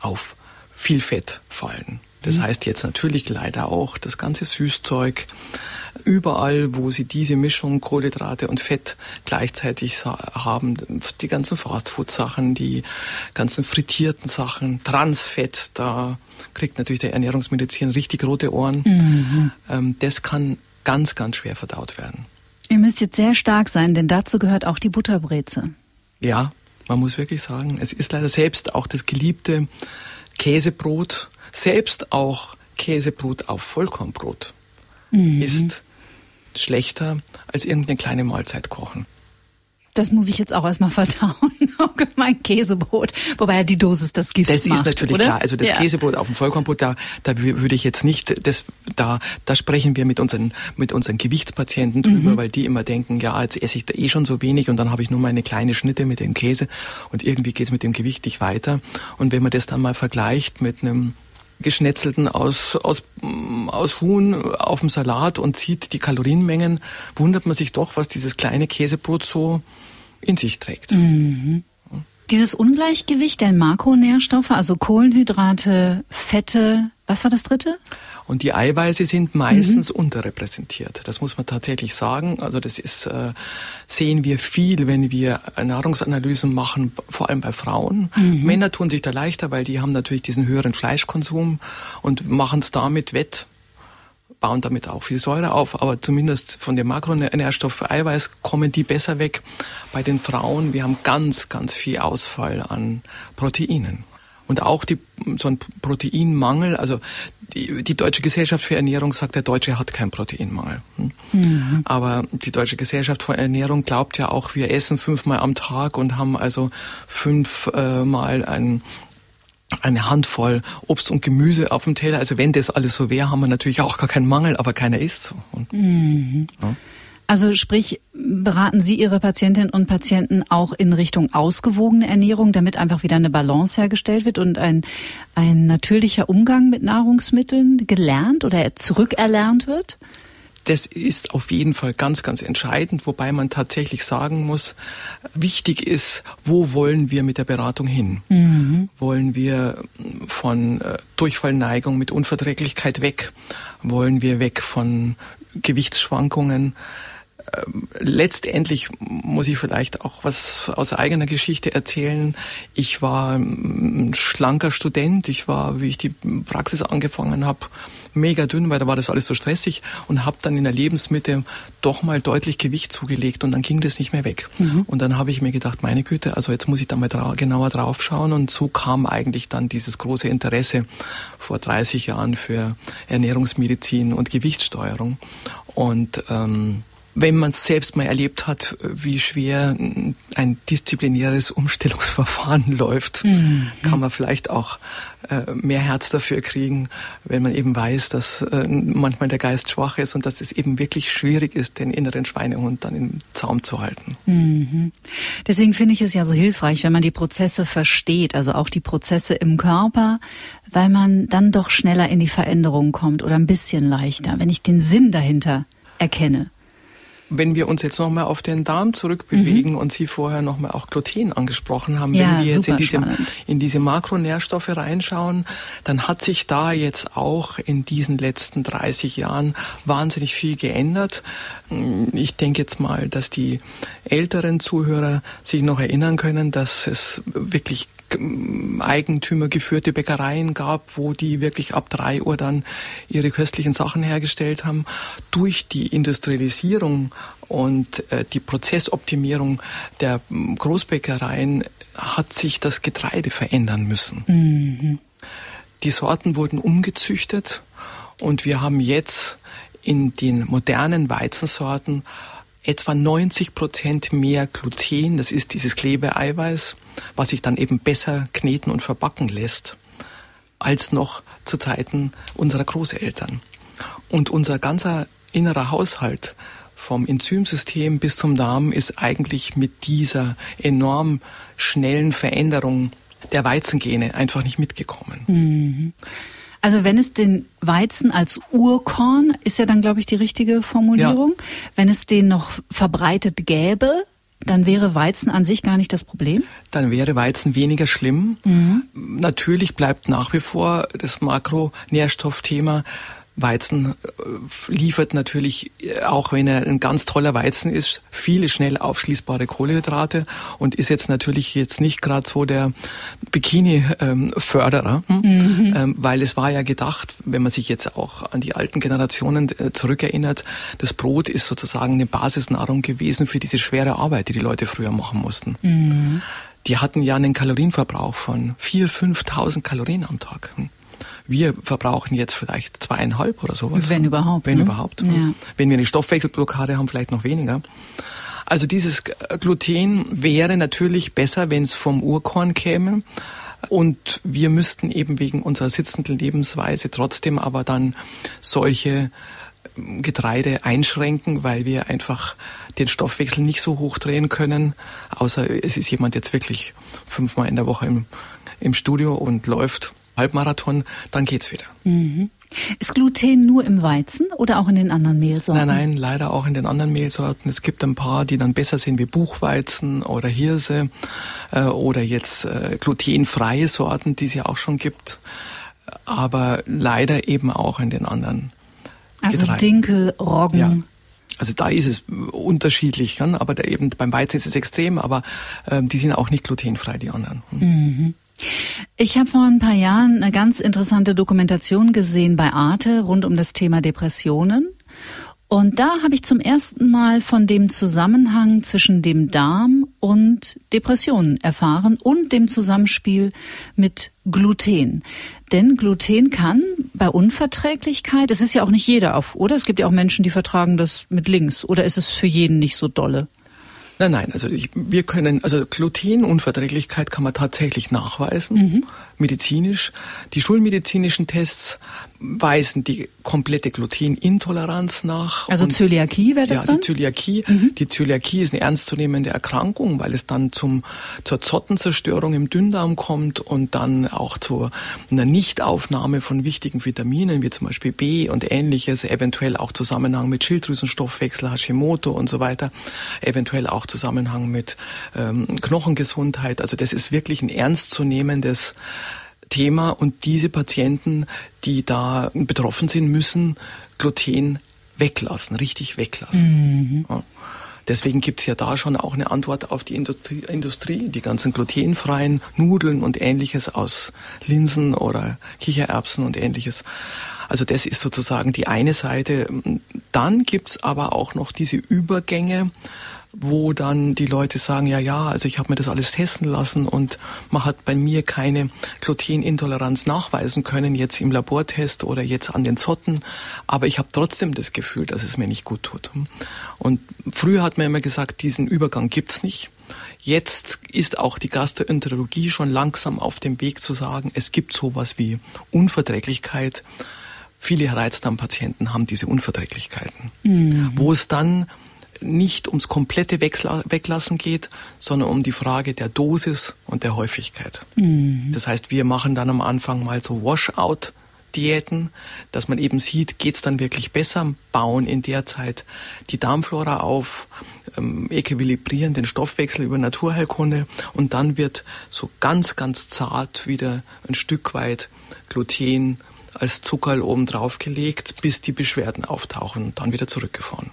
auf viel Fett fallen. Das mhm. heißt jetzt natürlich leider auch das ganze Süßzeug, überall, wo sie diese Mischung Kohlenhydrate und Fett gleichzeitig haben, die ganzen Fastfood-Sachen, die ganzen frittierten Sachen, Transfett, da kriegt natürlich der Ernährungsmedizin richtig rote Ohren. Mhm. Ähm, das kann ganz, ganz schwer verdaut werden. Ihr müsst jetzt sehr stark sein, denn dazu gehört auch die Butterbreze. Ja, man muss wirklich sagen, es ist leider selbst auch das geliebte Käsebrot, selbst auch Käsebrot auf Vollkornbrot mhm. ist schlechter als irgendeine kleine Mahlzeit kochen. Das muss ich jetzt auch erstmal verdauen. Mein Käsebrot. Wobei die Dosis das Gift Das macht, ist natürlich oder? klar. Also das ja. Käsebrot auf dem Vollkornbrot, da, da würde ich jetzt nicht, das, da, da sprechen wir mit unseren, mit unseren Gewichtspatienten drüber, mhm. weil die immer denken, ja, jetzt esse ich da eh schon so wenig und dann habe ich nur meine kleine Schnitte mit dem Käse und irgendwie geht es mit dem Gewicht nicht weiter. Und wenn man das dann mal vergleicht mit einem geschnetzelten aus, aus, aus Huhn auf dem Salat und sieht die Kalorienmengen, wundert man sich doch, was dieses kleine Käsebrot so in sich trägt. Mhm. Dieses Ungleichgewicht der Makronährstoffe, also Kohlenhydrate, Fette, was war das dritte? Und die Eiweiße sind meistens mhm. unterrepräsentiert. Das muss man tatsächlich sagen. Also das ist, äh, sehen wir viel, wenn wir Nahrungsanalysen machen, vor allem bei Frauen. Mhm. Männer tun sich da leichter, weil die haben natürlich diesen höheren Fleischkonsum und machen es damit wett bauen damit auch viel Säure auf, aber zumindest von dem Makronährstoff Eiweiß kommen die besser weg. Bei den Frauen, wir haben ganz, ganz viel Ausfall an Proteinen. Und auch die, so ein Proteinmangel, also die, die Deutsche Gesellschaft für Ernährung sagt, der Deutsche hat keinen Proteinmangel. Hm? Mhm. Aber die Deutsche Gesellschaft für Ernährung glaubt ja auch, wir essen fünfmal am Tag und haben also fünfmal ein eine Handvoll Obst und Gemüse auf dem Teller. Also wenn das alles so wäre, haben wir natürlich auch gar keinen Mangel, aber keiner isst so. Mhm. Ja. Also sprich, beraten Sie Ihre Patientinnen und Patienten auch in Richtung ausgewogene Ernährung, damit einfach wieder eine Balance hergestellt wird und ein, ein natürlicher Umgang mit Nahrungsmitteln gelernt oder zurückerlernt wird? das ist auf jeden Fall ganz, ganz entscheidend, wobei man tatsächlich sagen muss, wichtig ist, wo wollen wir mit der Beratung hin? Mhm. Wollen wir von äh, Durchfallneigung mit Unverträglichkeit weg? Wollen wir weg von Gewichtsschwankungen? Ähm, letztendlich muss ich vielleicht auch was aus eigener Geschichte erzählen. Ich war ein schlanker Student. Ich war, wie ich die Praxis angefangen habe, mega dünn, weil da war das alles so stressig und habe dann in der Lebensmitte doch mal deutlich Gewicht zugelegt und dann ging das nicht mehr weg. Mhm. Und dann habe ich mir gedacht, meine Güte, also jetzt muss ich da mal dra genauer drauf schauen und so kam eigentlich dann dieses große Interesse vor 30 Jahren für Ernährungsmedizin und Gewichtssteuerung. Und ähm, wenn man es selbst mal erlebt hat, wie schwer ein disziplinäres Umstellungsverfahren läuft, mhm. kann man vielleicht auch äh, mehr Herz dafür kriegen, wenn man eben weiß, dass äh, manchmal der Geist schwach ist und dass es eben wirklich schwierig ist, den inneren Schweinehund dann im Zaum zu halten. Mhm. Deswegen finde ich es ja so hilfreich, wenn man die Prozesse versteht, also auch die Prozesse im Körper, weil man dann doch schneller in die Veränderung kommt oder ein bisschen leichter, wenn ich den Sinn dahinter erkenne wenn wir uns jetzt nochmal auf den Darm zurückbewegen mhm. und Sie vorher nochmal auch Gluten angesprochen haben, ja, wenn wir jetzt in diese, in diese Makronährstoffe reinschauen, dann hat sich da jetzt auch in diesen letzten 30 Jahren wahnsinnig viel geändert. Ich denke jetzt mal, dass die älteren Zuhörer sich noch erinnern können, dass es wirklich eigentümergeführte Bäckereien gab, wo die wirklich ab drei Uhr dann ihre köstlichen Sachen hergestellt haben. Durch die Industrialisierung und äh, die Prozessoptimierung der Großbäckereien hat sich das Getreide verändern müssen. Mhm. Die Sorten wurden umgezüchtet und wir haben jetzt in den modernen Weizensorten etwa 90 Prozent mehr Gluten, das ist dieses Klebeeiweiß, was sich dann eben besser kneten und verbacken lässt, als noch zu Zeiten unserer Großeltern. Und unser ganzer innerer Haushalt vom Enzymsystem bis zum Darm ist eigentlich mit dieser enorm schnellen Veränderung der Weizengene einfach nicht mitgekommen. Mhm. Also wenn es den Weizen als Urkorn, ist ja dann, glaube ich, die richtige Formulierung, ja. wenn es den noch verbreitet gäbe, dann wäre Weizen an sich gar nicht das Problem? Dann wäre Weizen weniger schlimm. Mhm. Natürlich bleibt nach wie vor das Makronährstoffthema Weizen äh, liefert natürlich, äh, auch wenn er ein ganz toller Weizen ist, viele schnell aufschließbare Kohlehydrate und ist jetzt natürlich jetzt nicht gerade so der Bikini-Förderer, hm? mhm. ähm, weil es war ja gedacht, wenn man sich jetzt auch an die alten Generationen äh, zurückerinnert, das Brot ist sozusagen eine Basisnahrung gewesen für diese schwere Arbeit, die die Leute früher machen mussten. Mhm. Die hatten ja einen Kalorienverbrauch von 4.000, 5.000 Kalorien am Tag. Wir verbrauchen jetzt vielleicht zweieinhalb oder sowas. Wenn überhaupt. Wenn ne? überhaupt. Ja. Wenn wir eine Stoffwechselblockade haben, vielleicht noch weniger. Also dieses Gluten wäre natürlich besser, wenn es vom Urkorn käme. Und wir müssten eben wegen unserer sitzenden Lebensweise trotzdem aber dann solche ähm, Getreide einschränken, weil wir einfach den Stoffwechsel nicht so hochdrehen können, außer es ist jemand jetzt wirklich fünfmal in der Woche im, im Studio und läuft Halbmarathon, dann geht's wieder. Mhm. Ist Gluten nur im Weizen oder auch in den anderen Mehlsorten? Nein, nein, leider auch in den anderen Mehlsorten. Es gibt ein paar, die dann besser sind wie Buchweizen oder Hirse äh, oder jetzt äh, glutenfreie Sorten, die es ja auch schon gibt. Aber leider eben auch in den anderen. Also Getreiden. Dinkel, Roggen. Ja. Also da ist es unterschiedlich, aber da eben beim Weizen ist es extrem, aber äh, die sind auch nicht glutenfrei, die anderen. Hm. Mhm. Ich habe vor ein paar Jahren eine ganz interessante Dokumentation gesehen bei Arte rund um das Thema Depressionen. Und da habe ich zum ersten Mal von dem Zusammenhang zwischen dem Darm und Depressionen erfahren und dem Zusammenspiel mit Gluten. Denn Gluten kann bei Unverträglichkeit, es ist ja auch nicht jeder auf, oder? Es gibt ja auch Menschen, die vertragen das mit links. Oder ist es für jeden nicht so dolle? Nein, nein, also ich, wir können, also Glutenunverträglichkeit kann man tatsächlich nachweisen, mhm. medizinisch. Die schulmedizinischen Tests weisen die komplette Glutenintoleranz nach. Also Zöliakie wäre das ja, dann? Ja, die Zöliakie. Mhm. Die Zöliakie ist eine ernstzunehmende Erkrankung, weil es dann zum, zur Zottenzerstörung im Dünndarm kommt und dann auch zu einer Nichtaufnahme von wichtigen Vitaminen, wie zum Beispiel B und ähnliches, eventuell auch Zusammenhang mit Schilddrüsenstoffwechsel, Hashimoto und so weiter, eventuell auch Zusammenhang mit ähm, Knochengesundheit. Also das ist wirklich ein ernstzunehmendes Thema und diese Patienten, die da betroffen sind, müssen Gluten weglassen, richtig weglassen. Mhm. Ja. Deswegen gibt's ja da schon auch eine Antwort auf die Industrie, Industrie, die ganzen glutenfreien Nudeln und ähnliches aus Linsen oder Kichererbsen und ähnliches. Also das ist sozusagen die eine Seite. Dann gibt's aber auch noch diese Übergänge wo dann die Leute sagen, ja, ja, also ich habe mir das alles testen lassen und man hat bei mir keine Glutenintoleranz nachweisen können, jetzt im Labortest oder jetzt an den Zotten, aber ich habe trotzdem das Gefühl, dass es mir nicht gut tut. Und früher hat man immer gesagt, diesen Übergang gibt's nicht. Jetzt ist auch die Gastroenterologie schon langsam auf dem Weg zu sagen, es gibt sowas wie Unverträglichkeit. Viele Reizdarmpatienten haben diese Unverträglichkeiten, mhm. wo es dann nicht ums komplette Weglassen geht, sondern um die Frage der Dosis und der Häufigkeit. Mhm. Das heißt, wir machen dann am Anfang mal so Washout. Diäten, dass man eben sieht, geht's dann wirklich besser, bauen in der Zeit die Darmflora auf, ähm, equilibrieren den Stoffwechsel über Naturheilkunde und dann wird so ganz, ganz zart wieder ein Stück weit Gluten als Zuckerl oben drauf gelegt, bis die Beschwerden auftauchen und dann wieder zurückgefahren.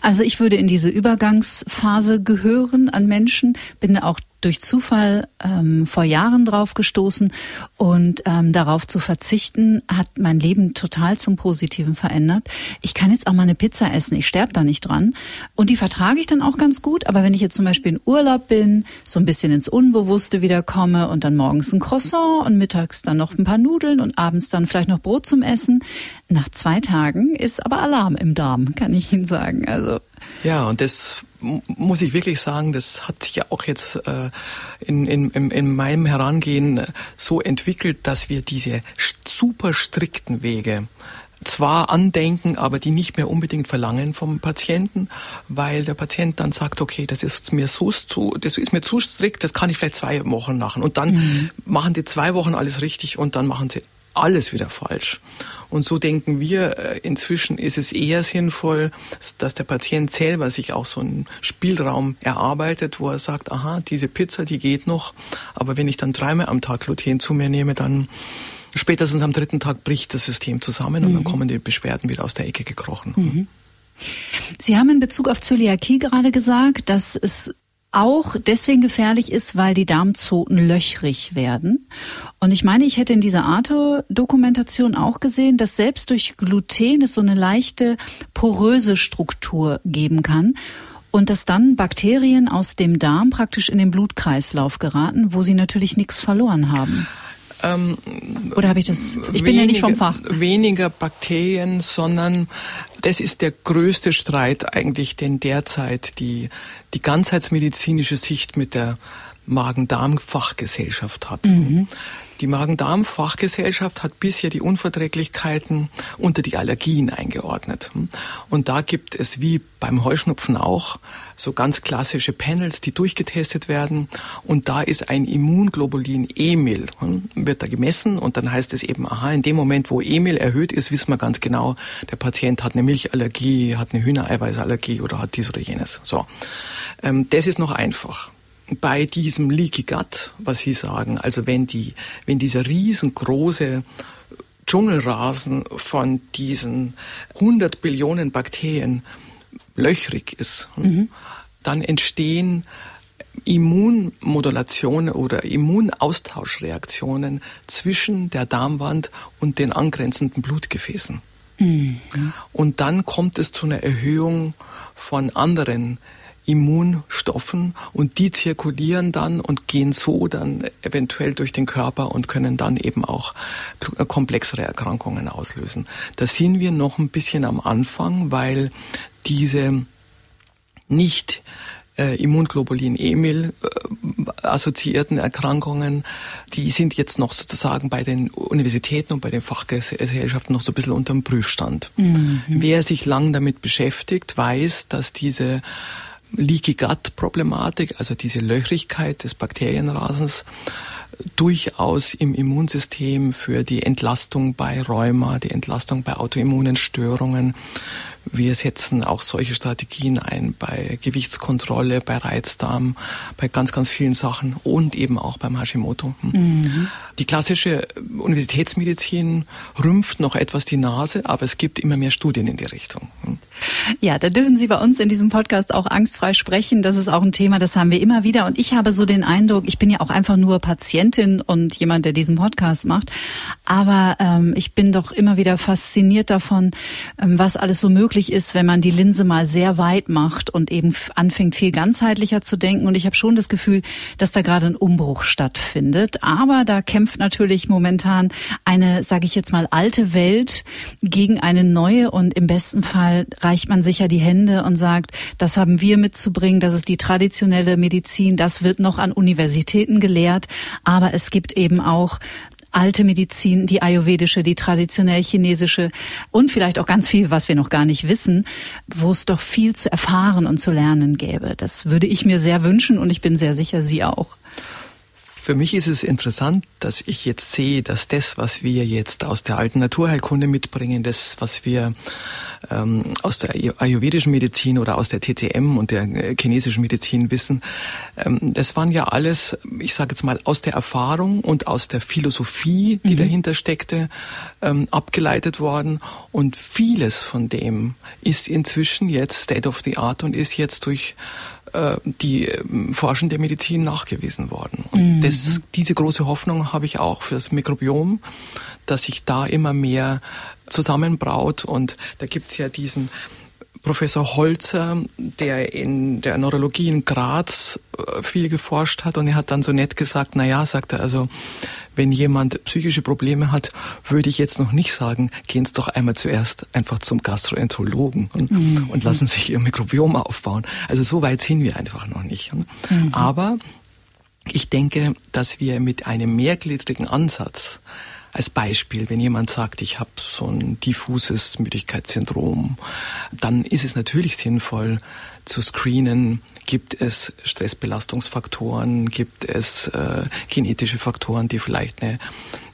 Also ich würde in diese Übergangsphase gehören an Menschen, bin auch durch Zufall ähm, vor Jahren drauf gestoßen und ähm, darauf zu verzichten hat mein Leben total zum Positiven verändert. Ich kann jetzt auch mal eine Pizza essen, ich sterbe da nicht dran und die vertrage ich dann auch ganz gut. Aber wenn ich jetzt zum Beispiel in Urlaub bin, so ein bisschen ins Unbewusste wiederkomme und dann morgens ein Croissant und mittags dann noch ein paar Nudeln und abends dann vielleicht noch Brot zum Essen, nach zwei Tagen ist aber Alarm im Darm, kann ich Ihnen sagen. Also ja, und das muss ich wirklich sagen, das hat sich ja auch jetzt äh, in, in, in meinem Herangehen so entwickelt, dass wir diese super strikten Wege zwar andenken, aber die nicht mehr unbedingt verlangen vom Patienten, weil der Patient dann sagt, okay, das ist mir so zu, das ist mir zu strikt, das kann ich vielleicht zwei Wochen machen und dann mhm. machen die zwei Wochen alles richtig und dann machen sie alles wieder falsch. Und so denken wir, äh, inzwischen ist es eher sinnvoll, dass der Patient selber sich auch so einen Spielraum erarbeitet, wo er sagt, aha, diese Pizza, die geht noch, aber wenn ich dann dreimal am Tag Gluten zu mir nehme, dann spätestens am dritten Tag bricht das System zusammen mhm. und dann mhm. kommen die Beschwerden wieder aus der Ecke gekrochen. Mhm. Sie haben in Bezug auf Zöliakie gerade gesagt, dass es auch deswegen gefährlich ist, weil die Darmzoten löchrig werden. Und ich meine, ich hätte in dieser Arte-Dokumentation auch gesehen, dass selbst durch Gluten es so eine leichte poröse Struktur geben kann und dass dann Bakterien aus dem Darm praktisch in den Blutkreislauf geraten, wo sie natürlich nichts verloren haben. Ähm, Oder habe ich das? Ich bin ja nicht vom Fach. Weniger Bakterien, sondern das ist der größte Streit eigentlich, den derzeit die, die ganzheitsmedizinische Sicht mit der Magen-Darm-Fachgesellschaft hat. Mhm. Die Magen-Darm-Fachgesellschaft hat bisher die Unverträglichkeiten unter die Allergien eingeordnet. Und da gibt es wie beim Heuschnupfen auch so ganz klassische Panels, die durchgetestet werden. Und da ist ein Immunglobulin Emil, wird da gemessen und dann heißt es eben, aha, in dem Moment, wo Emil erhöht ist, wissen wir ganz genau, der Patient hat eine Milchallergie, hat eine Hühnereiweißallergie oder hat dies oder jenes. So. Ähm, das ist noch einfach bei diesem Leaky Gut, was Sie sagen, also wenn die, wenn dieser riesengroße Dschungelrasen von diesen 100 Billionen Bakterien löchrig ist, mhm. dann entstehen Immunmodulationen oder Immunaustauschreaktionen zwischen der Darmwand und den angrenzenden Blutgefäßen. Mhm. Und dann kommt es zu einer Erhöhung von anderen Immunstoffen und die zirkulieren dann und gehen so dann eventuell durch den Körper und können dann eben auch komplexere Erkrankungen auslösen. Da sind wir noch ein bisschen am Anfang, weil diese nicht äh, Immunglobulin Emil äh, assoziierten Erkrankungen, die sind jetzt noch sozusagen bei den Universitäten und bei den Fachgesellschaften noch so ein bisschen unterm Prüfstand. Mhm. Wer sich lang damit beschäftigt, weiß, dass diese Leaky Gut Problematik, also diese Löchrigkeit des Bakterienrasens, durchaus im Immunsystem für die Entlastung bei Rheuma, die Entlastung bei autoimmunen Störungen, wir setzen auch solche Strategien ein bei Gewichtskontrolle, bei Reizdarm, bei ganz, ganz vielen Sachen und eben auch beim Hashimoto. Mhm. Die klassische Universitätsmedizin rümpft noch etwas die Nase, aber es gibt immer mehr Studien in die Richtung. Ja, da dürfen Sie bei uns in diesem Podcast auch angstfrei sprechen. Das ist auch ein Thema, das haben wir immer wieder. Und ich habe so den Eindruck, ich bin ja auch einfach nur Patientin und jemand, der diesen Podcast macht. Aber ähm, ich bin doch immer wieder fasziniert davon, ähm, was alles so möglich ist, wenn man die Linse mal sehr weit macht und eben anfängt, viel ganzheitlicher zu denken. Und ich habe schon das Gefühl, dass da gerade ein Umbruch stattfindet. Aber da kämpft natürlich momentan eine, sage ich jetzt mal, alte Welt gegen eine neue und im besten Fall reicht man sicher die Hände und sagt, das haben wir mitzubringen, das ist die traditionelle Medizin, das wird noch an Universitäten gelehrt, aber es gibt eben auch alte Medizin, die ayurvedische, die traditionell chinesische und vielleicht auch ganz viel, was wir noch gar nicht wissen, wo es doch viel zu erfahren und zu lernen gäbe. Das würde ich mir sehr wünschen und ich bin sehr sicher, Sie auch. Für mich ist es interessant, dass ich jetzt sehe, dass das, was wir jetzt aus der alten Naturheilkunde mitbringen, das, was wir ähm, aus der ayurvedischen Medizin oder aus der TCM und der äh, chinesischen Medizin wissen, ähm, das waren ja alles, ich sage jetzt mal, aus der Erfahrung und aus der Philosophie, die mhm. dahinter steckte, ähm, abgeleitet worden. Und vieles von dem ist inzwischen jetzt State of the Art und ist jetzt durch äh, die ähm, forschende Medizin nachgewiesen worden. Und mhm. das, diese große Hoffnung habe ich auch fürs Mikrobiom, dass sich da immer mehr zusammenbraut. Und da gibt's ja diesen Professor Holzer, der in der Neurologie in Graz äh, viel geforscht hat und er hat dann so nett gesagt, na ja, sagt er, also wenn jemand psychische Probleme hat, würde ich jetzt noch nicht sagen, gehen Sie doch einmal zuerst einfach zum Gastroenterologen und, mhm. und lassen sich Ihr Mikrobiom aufbauen. Also so weit sind wir einfach noch nicht. Mhm. Aber ich denke, dass wir mit einem mehrgliedrigen Ansatz als Beispiel, wenn jemand sagt, ich habe so ein diffuses Müdigkeitssyndrom, dann ist es natürlich sinnvoll zu screenen, gibt es Stressbelastungsfaktoren, gibt es äh, genetische Faktoren, die vielleicht eine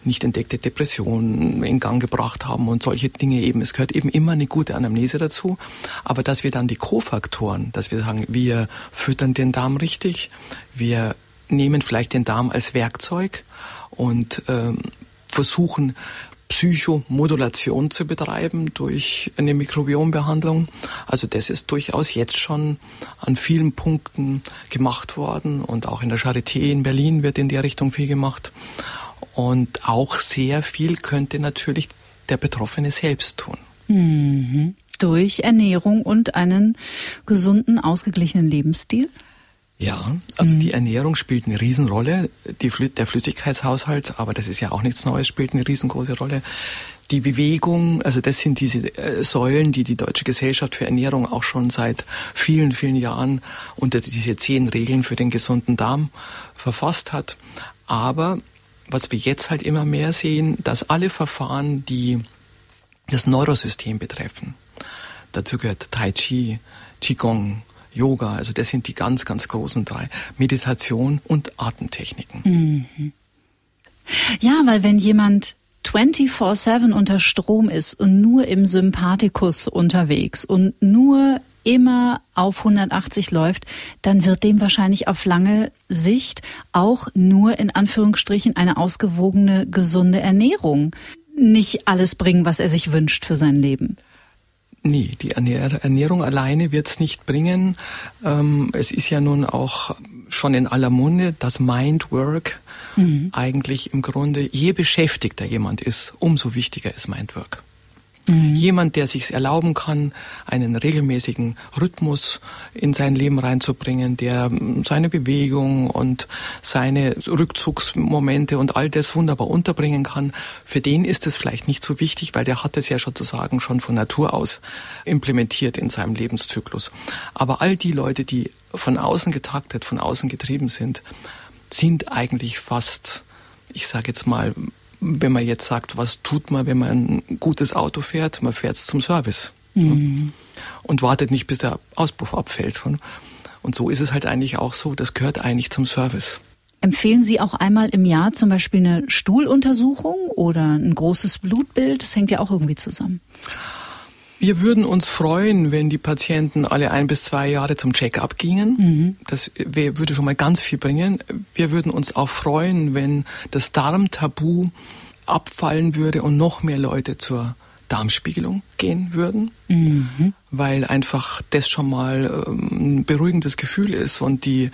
nicht entdeckte Depression in Gang gebracht haben und solche Dinge eben. Es gehört eben immer eine gute Anamnese dazu. Aber dass wir dann die Kofaktoren, dass wir sagen, wir füttern den Darm richtig, wir nehmen vielleicht den Darm als Werkzeug und ähm, versuchen, Psychomodulation zu betreiben durch eine Mikrobiombehandlung. Also das ist durchaus jetzt schon an vielen Punkten gemacht worden und auch in der Charité in Berlin wird in der Richtung viel gemacht. Und auch sehr viel könnte natürlich der Betroffene selbst tun. Mhm. Durch Ernährung und einen gesunden, ausgeglichenen Lebensstil? Ja, also mhm. die Ernährung spielt eine Riesenrolle. Die, der Flüssigkeitshaushalt, aber das ist ja auch nichts Neues, spielt eine riesengroße Rolle. Die Bewegung, also das sind diese äh, Säulen, die die Deutsche Gesellschaft für Ernährung auch schon seit vielen, vielen Jahren unter diese zehn Regeln für den gesunden Darm verfasst hat. Aber was wir jetzt halt immer mehr sehen, dass alle Verfahren, die das Neurosystem betreffen, dazu gehört Tai Chi, Qigong, Yoga, also das sind die ganz, ganz großen drei. Meditation und Atemtechniken. Mhm. Ja, weil wenn jemand 24-7 unter Strom ist und nur im Sympathikus unterwegs und nur immer auf 180 läuft, dann wird dem wahrscheinlich auf lange Sicht auch nur in Anführungsstrichen eine ausgewogene, gesunde Ernährung nicht alles bringen, was er sich wünscht für sein Leben. Nee, die Ernährung alleine wird es nicht bringen. Ähm, es ist ja nun auch schon in aller Munde, dass Mindwork mhm. eigentlich im Grunde, je beschäftigter jemand ist, umso wichtiger ist Mindwork. Mhm. Jemand, der sich erlauben kann, einen regelmäßigen Rhythmus in sein Leben reinzubringen, der seine Bewegung und seine Rückzugsmomente und all das wunderbar unterbringen kann, für den ist es vielleicht nicht so wichtig, weil der hat es ja sozusagen schon von Natur aus implementiert in seinem Lebenszyklus. Aber all die Leute, die von außen getaktet, von außen getrieben sind, sind eigentlich fast, ich sage jetzt mal, wenn man jetzt sagt, was tut man, wenn man ein gutes Auto fährt, man fährt es zum Service mhm. und wartet nicht, bis der Auspuff abfällt. Und so ist es halt eigentlich auch so, das gehört eigentlich zum Service. Empfehlen Sie auch einmal im Jahr zum Beispiel eine Stuhluntersuchung oder ein großes Blutbild? Das hängt ja auch irgendwie zusammen. Wir würden uns freuen, wenn die Patienten alle ein bis zwei Jahre zum Check-up gingen. Mhm. Das würde schon mal ganz viel bringen. Wir würden uns auch freuen, wenn das Darmtabu abfallen würde und noch mehr Leute zur Darmspiegelung gehen würden, mhm. weil einfach das schon mal ähm, ein beruhigendes Gefühl ist und die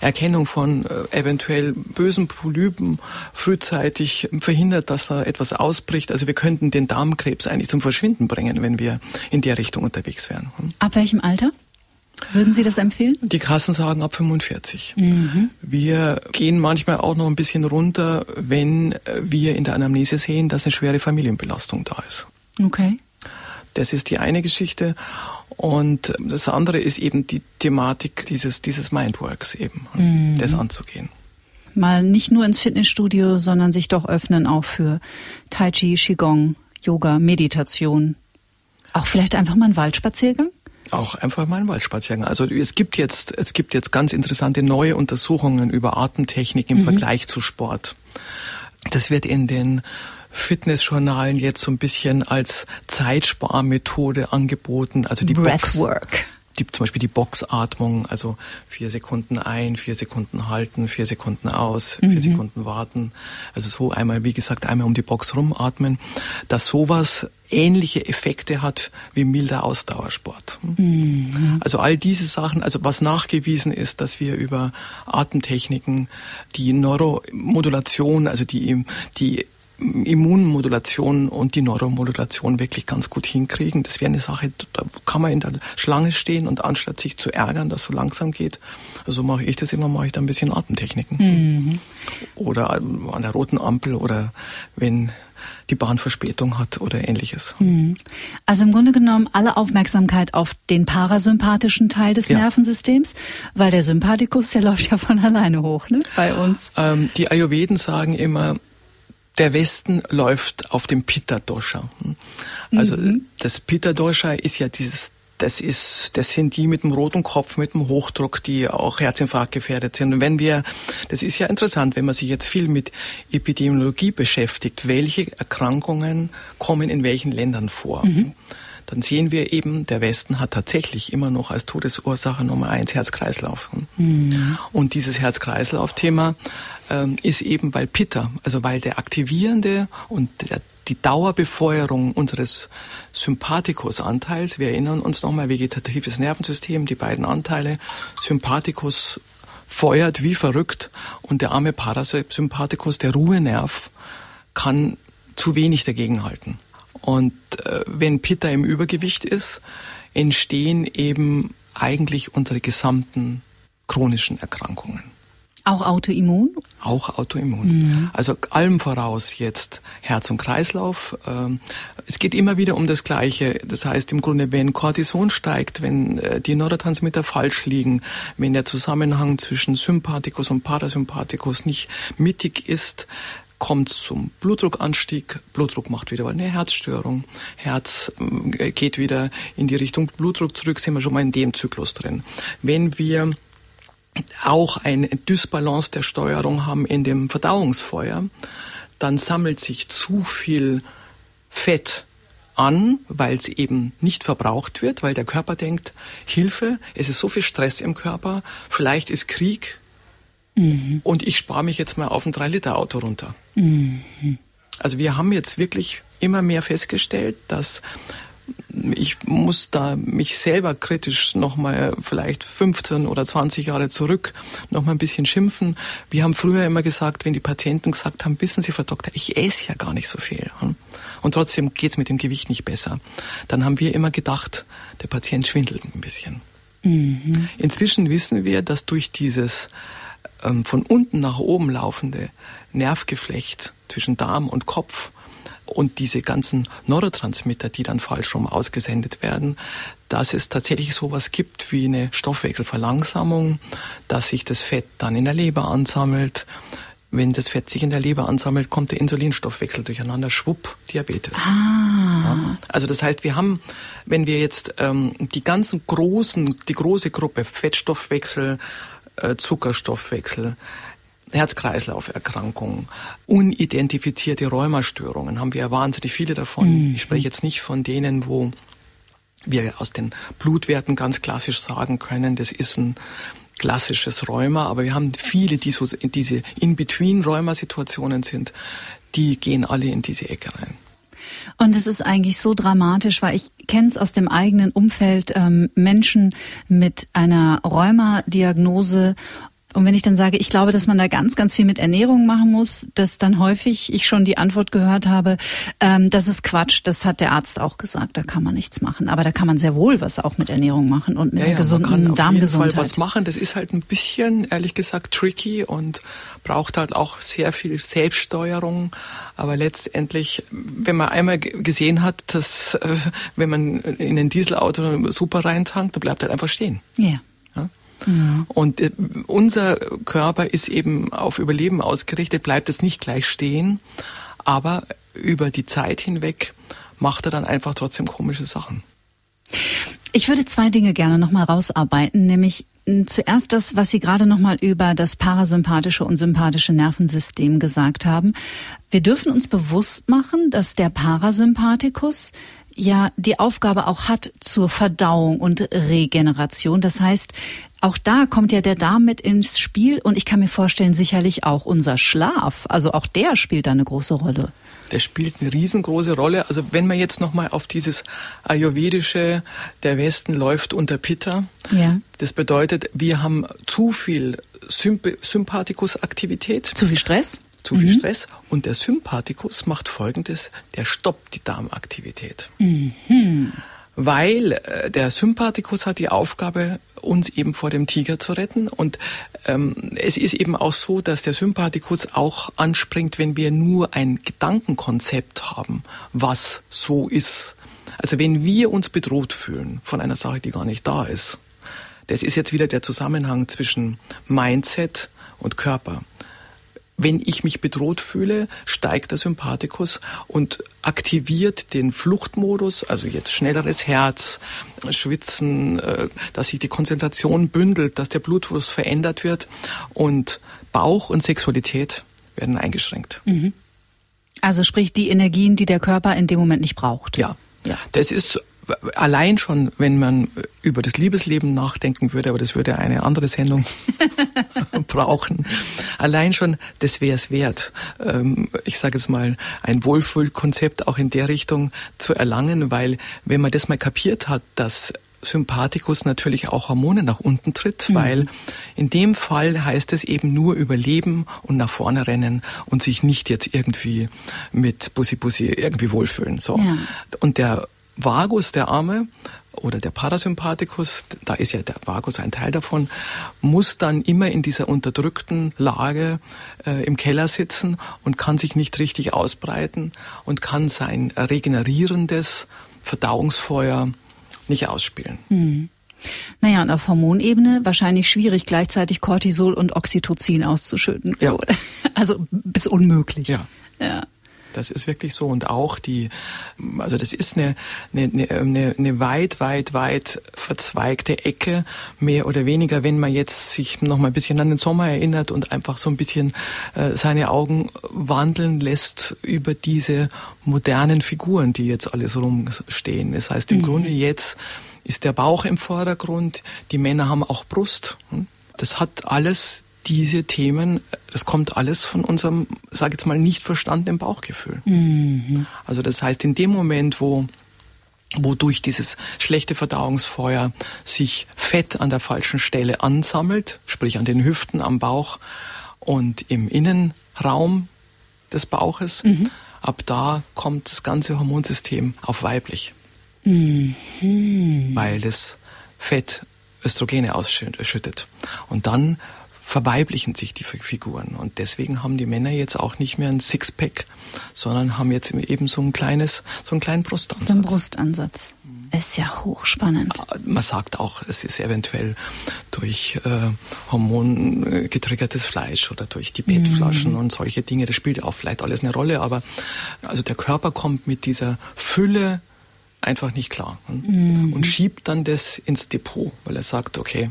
Erkennung von äh, eventuell bösen Polypen frühzeitig verhindert, dass da etwas ausbricht. Also wir könnten den Darmkrebs eigentlich zum Verschwinden bringen, wenn wir in der Richtung unterwegs wären. Hm? Ab welchem Alter? Würden Sie das empfehlen? Die Kassen sagen ab 45. Mhm. Wir gehen manchmal auch noch ein bisschen runter, wenn wir in der Anamnese sehen, dass eine schwere Familienbelastung da ist. Okay. Das ist die eine Geschichte. Und das andere ist eben die Thematik dieses, dieses Mindworks eben, mhm. das anzugehen. Mal nicht nur ins Fitnessstudio, sondern sich doch öffnen auch für Tai Chi, Qigong, Yoga, Meditation. Auch vielleicht einfach mal einen Waldspaziergang? Auch einfach mal einen Waldspaziergang. Also es gibt jetzt, es gibt jetzt ganz interessante neue Untersuchungen über Atemtechnik im mhm. Vergleich zu Sport. Das wird in den Fitnessjournalen jetzt so ein bisschen als Zeitsparmethode angeboten. Also die Breathwork. Box, die, zum Beispiel die Boxatmung, also vier Sekunden ein, vier Sekunden halten, vier Sekunden aus, mhm. vier Sekunden warten. Also so einmal, wie gesagt, einmal um die Box rumatmen, dass sowas ähnliche Effekte hat wie milder Ausdauersport. Mhm. Also all diese Sachen, also was nachgewiesen ist, dass wir über Atemtechniken die Neuromodulation, also die, die Immunmodulation und die Neuromodulation wirklich ganz gut hinkriegen. Das wäre eine Sache, da kann man in der Schlange stehen und anstatt sich zu ärgern, dass so langsam geht, also mache ich das immer, mache ich da ein bisschen Atemtechniken. Mhm. Oder an der roten Ampel oder wenn die Bahn Verspätung hat oder ähnliches. Mhm. Also im Grunde genommen alle Aufmerksamkeit auf den parasympathischen Teil des ja. Nervensystems, weil der Sympathikus, der läuft ja von alleine hoch, ne, bei uns. Ähm, die Ayurveden sagen immer, der Westen läuft auf dem Pitta-Dosha. Also mhm. das Pitta-Dosha ist ja dieses das ist, das sind die mit dem roten Kopf, mit dem Hochdruck, die auch Herzinfarkt gefährdet sind. Und wenn wir, das ist ja interessant, wenn man sich jetzt viel mit Epidemiologie beschäftigt, welche Erkrankungen kommen in welchen Ländern vor. Mhm. Dann sehen wir eben, der Westen hat tatsächlich immer noch als Todesursache Nummer eins Herz-Kreislauf. Mhm. Und dieses Herz-Kreislauf-Thema ist eben, weil Pitta, also weil der aktivierende und der, die Dauerbefeuerung unseres Sympathikus-Anteils, wir erinnern uns nochmal, vegetatives Nervensystem, die beiden Anteile, Sympathikus feuert wie verrückt und der arme Parasympathikus, der Ruhenerv, kann zu wenig dagegenhalten. Und äh, wenn Pitta im Übergewicht ist, entstehen eben eigentlich unsere gesamten chronischen Erkrankungen. Auch Autoimmun? Auch Autoimmun. Mhm. Also allem voraus jetzt Herz- und Kreislauf. Ähm, es geht immer wieder um das Gleiche. Das heißt im Grunde, wenn Cortison steigt, wenn äh, die Neurotransmitter falsch liegen, wenn der Zusammenhang zwischen Sympathikus und Parasympathikus nicht mittig ist, kommt zum Blutdruckanstieg. Blutdruck macht wieder eine Herzstörung. Herz äh, geht wieder in die Richtung Blutdruck zurück, sind wir schon mal in dem Zyklus drin. Wenn wir auch eine Dysbalance der Steuerung haben in dem Verdauungsfeuer, dann sammelt sich zu viel Fett an, weil es eben nicht verbraucht wird, weil der Körper denkt, Hilfe, es ist so viel Stress im Körper, vielleicht ist Krieg mhm. und ich spare mich jetzt mal auf ein 3-Liter-Auto runter. Mhm. Also wir haben jetzt wirklich immer mehr festgestellt, dass ich muss da mich selber kritisch nochmal vielleicht 15 oder 20 Jahre zurück nochmal ein bisschen schimpfen. Wir haben früher immer gesagt, wenn die Patienten gesagt haben, wissen Sie, Frau Doktor, ich esse ja gar nicht so viel. Hm? Und trotzdem geht's mit dem Gewicht nicht besser. Dann haben wir immer gedacht, der Patient schwindelt ein bisschen. Mhm. Inzwischen wissen wir, dass durch dieses ähm, von unten nach oben laufende Nervgeflecht zwischen Darm und Kopf und diese ganzen Neurotransmitter, die dann falsch rum ausgesendet werden, dass es tatsächlich sowas gibt wie eine Stoffwechselverlangsamung, dass sich das Fett dann in der Leber ansammelt. Wenn das Fett sich in der Leber ansammelt, kommt der Insulinstoffwechsel durcheinander, schwupp, Diabetes. Ah. Ja, also das heißt, wir haben, wenn wir jetzt ähm, die ganzen großen, die große Gruppe Fettstoffwechsel, äh, Zuckerstoffwechsel, Herz-Kreislauf-Erkrankungen, unidentifizierte Rheumastörungen, haben wir ja wahnsinnig viele davon. Mhm. Ich spreche jetzt nicht von denen, wo wir aus den Blutwerten ganz klassisch sagen können, das ist ein klassisches Rheuma, aber wir haben viele, die so in diese In-Between-Rheuma-Situationen sind, die gehen alle in diese Ecke rein. Und es ist eigentlich so dramatisch, weil ich kenne es aus dem eigenen Umfeld, ähm, Menschen mit einer Rheuma-Diagnose und wenn ich dann sage, ich glaube, dass man da ganz, ganz viel mit Ernährung machen muss, dass dann häufig ich schon die Antwort gehört habe, ähm, das ist Quatsch, das hat der Arzt auch gesagt, da kann man nichts machen. Aber da kann man sehr wohl was auch mit Ernährung machen und mit ja, einer gesunden man kann Darmgesundheit. Auf jeden Fall was machen, das ist halt ein bisschen, ehrlich gesagt, tricky und braucht halt auch sehr viel Selbststeuerung. Aber letztendlich, wenn man einmal gesehen hat, dass äh, wenn man in ein Dieselauto super reintankt, dann bleibt halt einfach stehen. Ja. Ja. Und äh, unser Körper ist eben auf Überleben ausgerichtet, bleibt es nicht gleich stehen, aber über die Zeit hinweg macht er dann einfach trotzdem komische Sachen. Ich würde zwei Dinge gerne nochmal rausarbeiten, nämlich zuerst das, was Sie gerade nochmal über das parasympathische und sympathische Nervensystem gesagt haben. Wir dürfen uns bewusst machen, dass der Parasympathikus ja die Aufgabe auch hat zur Verdauung und Regeneration. Das heißt, auch da kommt ja der Darm mit ins Spiel und ich kann mir vorstellen, sicherlich auch unser Schlaf. Also auch der spielt da eine große Rolle. Der spielt eine riesengroße Rolle. Also wenn man jetzt nochmal auf dieses Ayurvedische, der Westen läuft unter Pitta. Ja. Das bedeutet, wir haben zu viel Symp Sympathikusaktivität. Zu viel Stress? Zu viel mhm. Stress. Und der Sympathikus macht Folgendes, der stoppt die Darmaktivität. Mhm weil äh, der Sympathikus hat die Aufgabe, uns eben vor dem Tiger zu retten. Und ähm, es ist eben auch so, dass der Sympathikus auch anspringt, wenn wir nur ein Gedankenkonzept haben, was so ist. Also wenn wir uns bedroht fühlen von einer Sache, die gar nicht da ist. Das ist jetzt wieder der Zusammenhang zwischen Mindset und Körper. Wenn ich mich bedroht fühle, steigt der Sympathikus und aktiviert den Fluchtmodus, also jetzt schnelleres Herz, Schwitzen, äh, dass sich die Konzentration bündelt, dass der Blutfluss verändert wird und Bauch und Sexualität werden eingeschränkt. Mhm. Also sprich die Energien, die der Körper in dem Moment nicht braucht. Ja. Ja. Das ist allein schon, wenn man über das Liebesleben nachdenken würde, aber das würde eine andere Sendung brauchen. Allein schon, das wäre es wert. Ähm, ich sage jetzt mal, ein Wohlfühlkonzept auch in der Richtung zu erlangen, weil wenn man das mal kapiert hat, dass Sympathikus natürlich auch Hormone nach unten tritt, mhm. weil in dem Fall heißt es eben nur überleben und nach vorne rennen und sich nicht jetzt irgendwie mit Bussi Bussi irgendwie wohlfühlen. So. Ja. Und der Vagus, der Arme, oder der Parasympathikus, da ist ja der Vagus ein Teil davon, muss dann immer in dieser unterdrückten Lage äh, im Keller sitzen und kann sich nicht richtig ausbreiten und kann sein regenerierendes Verdauungsfeuer nicht ausspielen. Mhm. Naja, und auf Hormonebene wahrscheinlich schwierig, gleichzeitig Cortisol und Oxytocin auszuschütten. Ja. Also bis unmöglich. Ja. ja. Das ist wirklich so. Und auch die, also das ist eine, eine, eine, eine weit, weit, weit verzweigte Ecke, mehr oder weniger, wenn man jetzt sich noch mal ein bisschen an den Sommer erinnert und einfach so ein bisschen äh, seine Augen wandeln lässt über diese modernen Figuren, die jetzt alles rumstehen. Das heißt, im mhm. Grunde jetzt ist der Bauch im Vordergrund, die Männer haben auch Brust. Hm? Das hat alles diese Themen, das kommt alles von unserem, sage jetzt mal, nicht verstandenen Bauchgefühl. Mhm. Also das heißt, in dem Moment, wo wodurch dieses schlechte Verdauungsfeuer sich Fett an der falschen Stelle ansammelt, sprich an den Hüften, am Bauch und im Innenraum des Bauches. Mhm. Ab da kommt das ganze Hormonsystem auf weiblich, mhm. weil das Fett Östrogene ausschüttet. Und dann verweiblichen sich die Figuren. Und deswegen haben die Männer jetzt auch nicht mehr ein Sixpack, sondern haben jetzt eben so ein kleines, so einen kleinen Brustansatz. So ein Brustansatz. Ist ja hochspannend. Man sagt auch, es ist eventuell durch äh, Hormon getriggertes Fleisch oder durch die Bettflaschen mm. und solche Dinge. Das spielt auch vielleicht alles eine Rolle, aber also der Körper kommt mit dieser Fülle einfach nicht klar mm. und schiebt dann das ins Depot, weil er sagt, okay,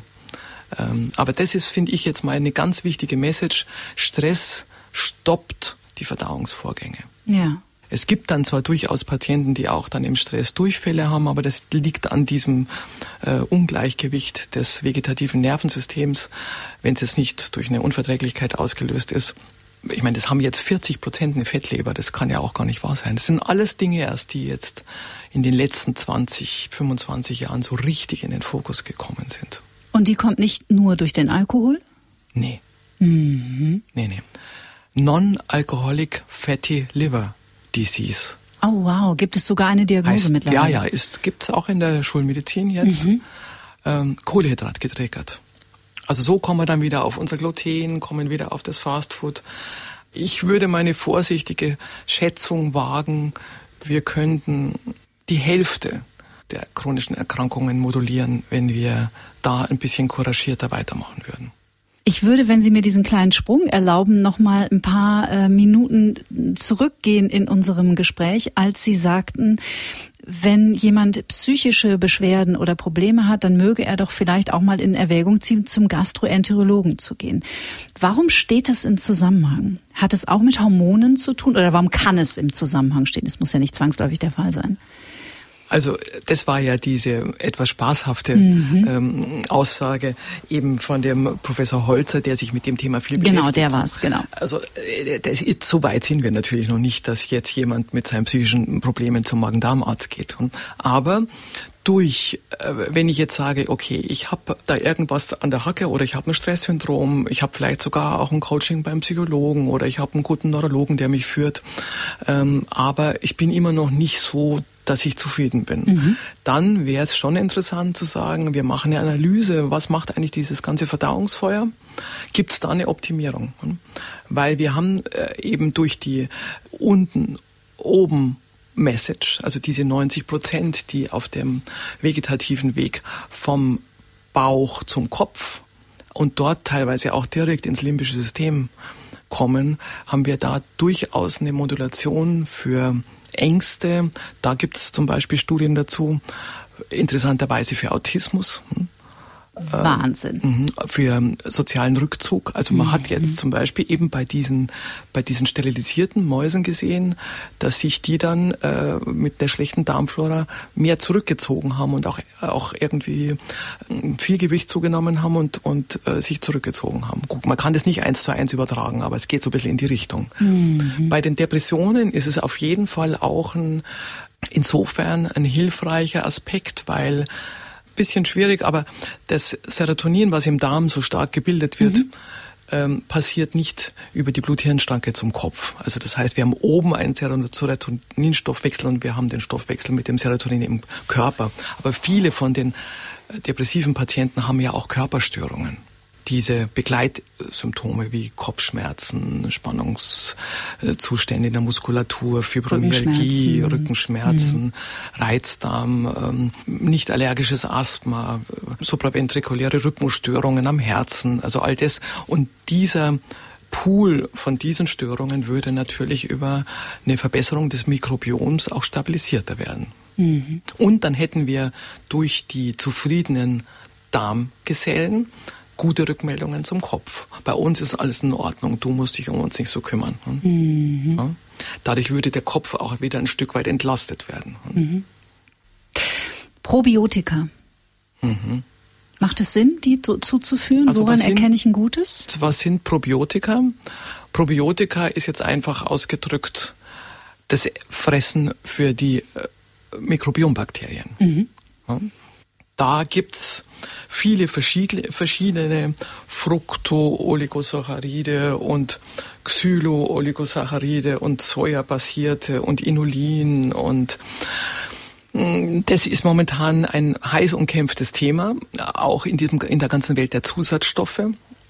aber das ist, finde ich, jetzt mal eine ganz wichtige Message. Stress stoppt die Verdauungsvorgänge. Ja. Es gibt dann zwar durchaus Patienten, die auch dann im Stress Durchfälle haben, aber das liegt an diesem äh, Ungleichgewicht des vegetativen Nervensystems, wenn es jetzt nicht durch eine Unverträglichkeit ausgelöst ist. Ich meine, das haben jetzt 40 Prozent eine Fettleber, das kann ja auch gar nicht wahr sein. Das sind alles Dinge erst, die jetzt in den letzten 20, 25 Jahren so richtig in den Fokus gekommen sind. Und die kommt nicht nur durch den Alkohol? Nee. Mhm. Nee, nee. Non-Alcoholic Fatty Liver Disease. Oh wow, gibt es sogar eine Diagnose heißt, mittlerweile? Ja, ja, ist gibt es auch in der Schulmedizin jetzt. Mhm. Ähm, Kohlehydrat getriggert. Also so kommen wir dann wieder auf unser Gluten, kommen wieder auf das Fastfood. Ich würde meine vorsichtige Schätzung wagen, wir könnten die Hälfte der chronischen Erkrankungen modulieren, wenn wir da ein bisschen couragierter weitermachen würden. Ich würde, wenn Sie mir diesen kleinen Sprung erlauben, noch mal ein paar äh, Minuten zurückgehen in unserem Gespräch, als Sie sagten, wenn jemand psychische Beschwerden oder Probleme hat, dann möge er doch vielleicht auch mal in Erwägung ziehen, zum Gastroenterologen zu gehen. Warum steht das im Zusammenhang? Hat es auch mit Hormonen zu tun oder warum kann es im Zusammenhang stehen? Es muss ja nicht zwangsläufig der Fall sein. Also das war ja diese etwas spaßhafte mhm. ähm, Aussage eben von dem Professor Holzer, der sich mit dem Thema viel beschäftigt. Genau, der war's, genau. Also äh, das ist, so weit sind wir natürlich noch nicht, dass jetzt jemand mit seinen psychischen Problemen zum Magen-Darm-Arzt geht. Aber durch, äh, wenn ich jetzt sage, okay, ich habe da irgendwas an der Hacke oder ich habe ein Stresssyndrom, ich habe vielleicht sogar auch ein Coaching beim Psychologen oder ich habe einen guten Neurologen, der mich führt, ähm, aber ich bin immer noch nicht so dass ich zufrieden bin. Mhm. Dann wäre es schon interessant zu sagen, wir machen eine Analyse, was macht eigentlich dieses ganze Verdauungsfeuer? Gibt es da eine Optimierung? Weil wir haben äh, eben durch die unten, oben Message, also diese 90 Prozent, die auf dem vegetativen Weg vom Bauch zum Kopf und dort teilweise auch direkt ins limbische System kommen, haben wir da durchaus eine Modulation für Ängste. Da gibt es zum Beispiel Studien dazu, interessanterweise für Autismus. Hm? Wahnsinn. Ähm, für sozialen Rückzug. Also man mhm. hat jetzt zum Beispiel eben bei diesen, bei diesen sterilisierten Mäusen gesehen, dass sich die dann äh, mit der schlechten Darmflora mehr zurückgezogen haben und auch, auch irgendwie äh, viel Gewicht zugenommen haben und, und äh, sich zurückgezogen haben. Guck, man kann das nicht eins zu eins übertragen, aber es geht so ein bisschen in die Richtung. Mhm. Bei den Depressionen ist es auf jeden Fall auch ein, insofern ein hilfreicher Aspekt, weil bisschen schwierig, aber das Serotonin, was im Darm so stark gebildet wird, mhm. ähm, passiert nicht über die Blut-Hirn-Schranke zum Kopf. Also das heißt, wir haben oben einen Serotoninstoffwechsel und wir haben den Stoffwechsel mit dem Serotonin im Körper. Aber viele von den äh, depressiven Patienten haben ja auch Körperstörungen diese Begleitsymptome wie Kopfschmerzen, Spannungszustände in der Muskulatur, Fibromyalgie, Rückenschmerzen, Rückenschmerzen mhm. Reizdarm, ähm, nicht allergisches Asthma, supraventrikuläre Rhythmusstörungen am Herzen, also all das. Und dieser Pool von diesen Störungen würde natürlich über eine Verbesserung des Mikrobioms auch stabilisierter werden. Mhm. Und dann hätten wir durch die zufriedenen Darmgesellen gute Rückmeldungen zum Kopf. Bei uns ist alles in Ordnung, du musst dich um uns nicht so kümmern. Mhm. Ja? Dadurch würde der Kopf auch wieder ein Stück weit entlastet werden. Mhm. Probiotika. Mhm. Macht es Sinn, die zuzuführen? Also Woran erkenne ich ein gutes? Was sind Probiotika? Probiotika ist jetzt einfach ausgedrückt das Fressen für die äh, Mikrobiombakterien. Mhm. Ja. Da gibt's viele verschiedene, verschiedene Fructo-Oligosaccharide und Xylo-Oligosaccharide und Soja-basierte und Inulin und mm, das ist momentan ein heiß umkämpftes Thema, auch in, diesem, in der ganzen Welt der Zusatzstoffe.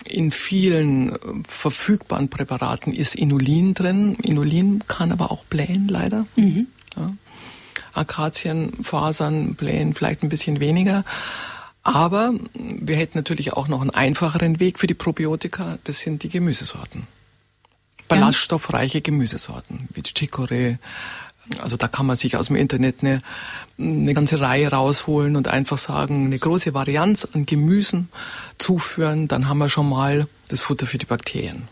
In vielen verfügbaren Präparaten ist Inulin drin. Inulin kann aber auch blähen, leider. Mhm. Ja. Akazienfasern blähen vielleicht ein bisschen weniger. Aber wir hätten natürlich auch noch einen einfacheren Weg für die Probiotika. Das sind die Gemüsesorten. Ballaststoffreiche Gemüsesorten wie Chicorée. Also da kann man sich aus dem Internet eine, eine ganze Reihe rausholen und einfach sagen, eine große Varianz an Gemüsen zuführen. Dann haben wir schon mal das Futter für die Bakterien.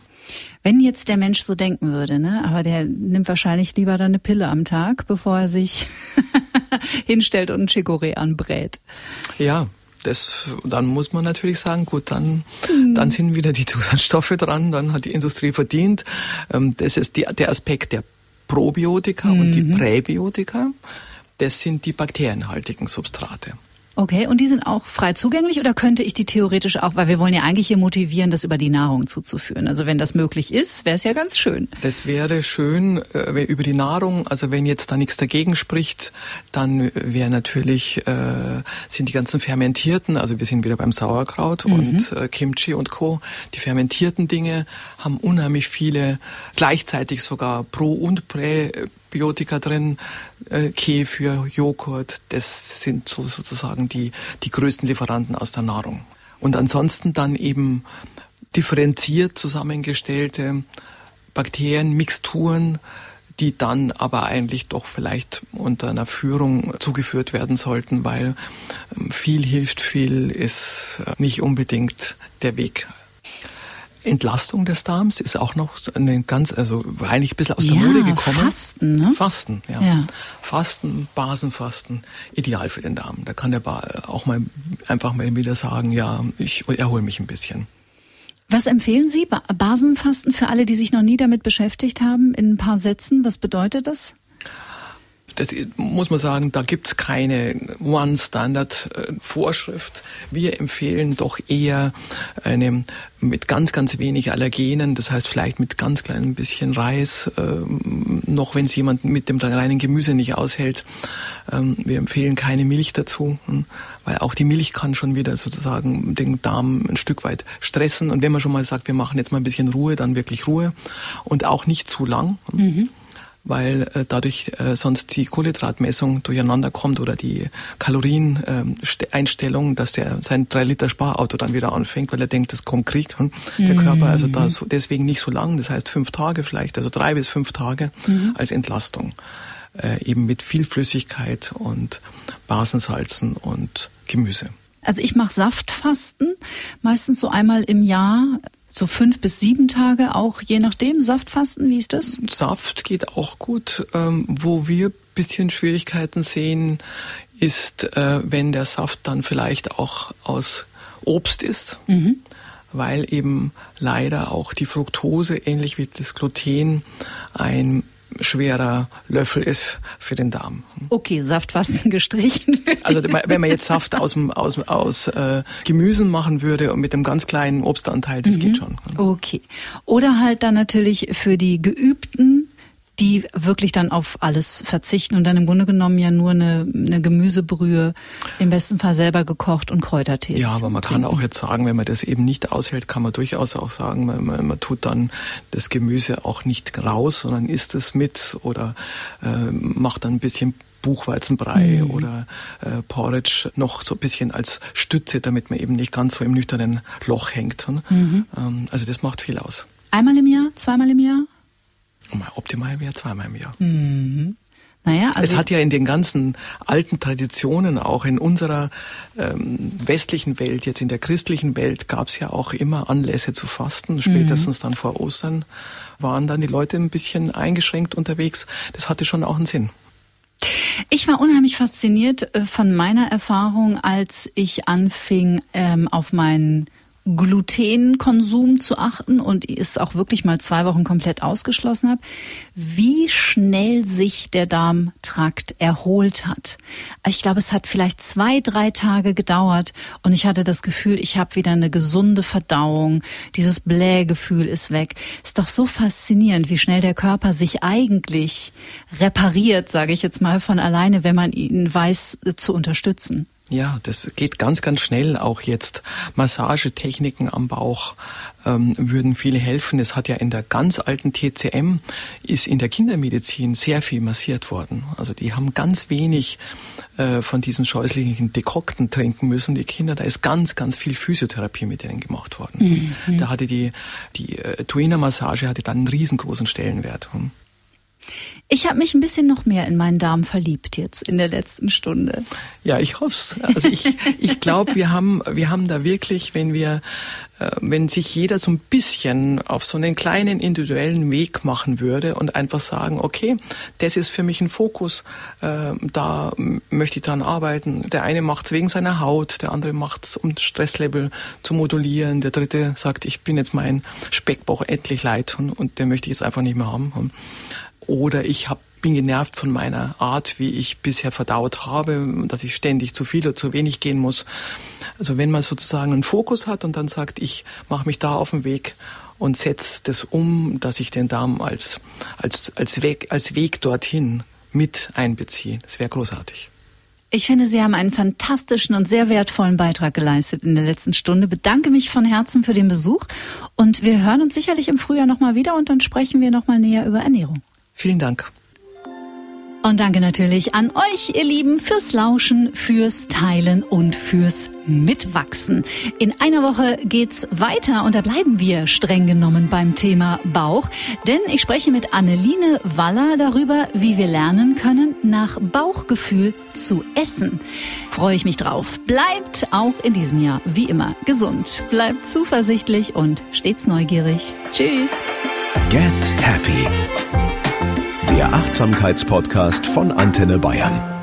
Wenn jetzt der Mensch so denken würde, ne, aber der nimmt wahrscheinlich lieber dann eine Pille am Tag, bevor er sich hinstellt und ein Chicorée anbrät. Ja, das, dann muss man natürlich sagen, gut, dann, mhm. dann sind wieder die Zusatzstoffe dran, dann hat die Industrie verdient. Ähm, das ist die, der Aspekt der Probiotika mhm. und die mhm. Präbiotika. Das sind die bakterienhaltigen Substrate. Okay, und die sind auch frei zugänglich oder könnte ich die theoretisch auch, weil wir wollen ja eigentlich hier motivieren, das über die Nahrung zuzuführen. Also wenn das möglich ist, wäre es ja ganz schön. Das wäre schön äh, über die Nahrung. Also wenn jetzt da nichts dagegen spricht, dann wäre natürlich äh, sind die ganzen fermentierten, also wir sind wieder beim Sauerkraut mhm. und äh, Kimchi und Co. Die fermentierten Dinge haben unheimlich viele gleichzeitig sogar Pro und Prä Probiotika drin, äh, Kefir, Joghurt, das sind so sozusagen die, die größten Lieferanten aus der Nahrung. Und ansonsten dann eben differenziert zusammengestellte Bakterienmixturen, die dann aber eigentlich doch vielleicht unter einer Führung zugeführt werden sollten, weil ähm, viel hilft viel ist äh, nicht unbedingt der Weg Entlastung des Darms ist auch noch eine ganz, also eigentlich ein bisschen aus der ja, Mode gekommen. Fasten, ne? Fasten, ja. ja. Fasten, Basenfasten, ideal für den Darm. Da kann der auch mal einfach mal wieder sagen, ja, ich erhole mich ein bisschen. Was empfehlen Sie? Basenfasten für alle, die sich noch nie damit beschäftigt haben, in ein paar Sätzen. Was bedeutet das? Das muss man sagen, da gibt es keine One-Standard-Vorschrift. Wir empfehlen doch eher eine mit ganz, ganz wenig Allergenen, das heißt vielleicht mit ganz kleinem bisschen Reis, äh, noch wenn es jemand mit dem reinen Gemüse nicht aushält. Ähm, wir empfehlen keine Milch dazu, hm, weil auch die Milch kann schon wieder sozusagen den Darm ein Stück weit stressen. Und wenn man schon mal sagt, wir machen jetzt mal ein bisschen Ruhe, dann wirklich Ruhe und auch nicht zu lang. Hm. Mhm weil äh, dadurch äh, sonst die Kohlenhydratmessung durcheinander kommt oder die Kalorieneinstellung, ähm, dass der sein 3 Liter Sparauto dann wieder anfängt, weil er denkt, das kommt Krieg. Hm? Der mhm. Körper also da so, deswegen nicht so lang, das heißt fünf Tage vielleicht, also drei bis fünf Tage mhm. als Entlastung. Äh, eben mit viel Flüssigkeit und Basensalzen und Gemüse. Also ich mache Saftfasten, meistens so einmal im Jahr so fünf bis sieben Tage auch, je nachdem, Saftfasten, wie ist das? Saft geht auch gut. Ähm, wo wir bisschen Schwierigkeiten sehen, ist, äh, wenn der Saft dann vielleicht auch aus Obst ist. Mhm weil eben leider auch die Fructose, ähnlich wie das Gluten, ein schwerer Löffel ist für den Darm. Okay, Saftfasten gestrichen. Also wenn man jetzt Saft aus, aus, aus äh, Gemüsen machen würde und mit einem ganz kleinen Obstanteil, das mhm. geht schon. Okay. Oder halt dann natürlich für die Geübten die wirklich dann auf alles verzichten und dann im Grunde genommen ja nur eine, eine Gemüsebrühe, im besten Fall selber gekocht und Kräutertees. Ja, aber man trinken. kann auch jetzt sagen, wenn man das eben nicht aushält, kann man durchaus auch sagen, man, man, man tut dann das Gemüse auch nicht raus, sondern isst es mit oder äh, macht dann ein bisschen Buchweizenbrei mhm. oder äh, Porridge noch so ein bisschen als Stütze, damit man eben nicht ganz so im nüchternen Loch hängt. Mhm. Ähm, also das macht viel aus. Einmal im Jahr, zweimal im Jahr? Optimal wäre zweimal im Jahr. Mhm. Naja, also es hat ja in den ganzen alten Traditionen, auch in unserer ähm, westlichen Welt, jetzt in der christlichen Welt, gab es ja auch immer Anlässe zu fasten. Spätestens mhm. dann vor Ostern waren dann die Leute ein bisschen eingeschränkt unterwegs. Das hatte schon auch einen Sinn. Ich war unheimlich fasziniert äh, von meiner Erfahrung, als ich anfing, ähm, auf meinen Glutenkonsum zu achten und es auch wirklich mal zwei Wochen komplett ausgeschlossen habe, wie schnell sich der Darmtrakt erholt hat. Ich glaube, es hat vielleicht zwei, drei Tage gedauert und ich hatte das Gefühl, ich habe wieder eine gesunde Verdauung. Dieses Blähgefühl ist weg. Ist doch so faszinierend, wie schnell der Körper sich eigentlich repariert, sage ich jetzt mal von alleine, wenn man ihn weiß äh, zu unterstützen. Ja, das geht ganz, ganz schnell. Auch jetzt Massagetechniken am Bauch ähm, würden viel helfen. Es hat ja in der ganz alten TCM ist in der Kindermedizin sehr viel massiert worden. Also die haben ganz wenig äh, von diesen scheußlichen Dekokten trinken müssen. Die Kinder, da ist ganz, ganz viel Physiotherapie mit denen gemacht worden. Mhm. Da hatte die die äh, Tuina-Massage hatte dann einen riesengroßen Stellenwert. Hm. Ich habe mich ein bisschen noch mehr in meinen Darm verliebt jetzt in der letzten Stunde. Ja, ich hoffe es. Also ich, ich glaube, wir haben, wir haben da wirklich, wenn wir, äh, wenn sich jeder so ein bisschen auf so einen kleinen individuellen Weg machen würde und einfach sagen, okay, das ist für mich ein Fokus, äh, da möchte ich dran arbeiten. Der eine macht es wegen seiner Haut, der andere macht es, um Stresslevel zu modulieren, der dritte sagt, ich bin jetzt mein Speckbauch endlich leid und, und den möchte ich jetzt einfach nicht mehr haben. Oder ich hab, bin genervt von meiner Art, wie ich bisher verdaut habe, dass ich ständig zu viel oder zu wenig gehen muss. Also wenn man sozusagen einen Fokus hat und dann sagt, ich mache mich da auf den Weg und setze das um, dass ich den Darm als, als, als, Weg, als Weg dorthin mit einbeziehe. Das wäre großartig. Ich finde, Sie haben einen fantastischen und sehr wertvollen Beitrag geleistet in der letzten Stunde. Bedanke mich von Herzen für den Besuch und wir hören uns sicherlich im Frühjahr nochmal wieder und dann sprechen wir nochmal näher über Ernährung. Vielen Dank. Und danke natürlich an euch, ihr Lieben, fürs Lauschen, fürs Teilen und fürs Mitwachsen. In einer Woche geht's weiter und da bleiben wir streng genommen beim Thema Bauch, denn ich spreche mit Anneline Waller darüber, wie wir lernen können, nach Bauchgefühl zu essen. Freue ich mich drauf. Bleibt auch in diesem Jahr wie immer gesund, bleibt zuversichtlich und stets neugierig. Tschüss. Get Happy der Achtsamkeitspodcast von Antenne Bayern.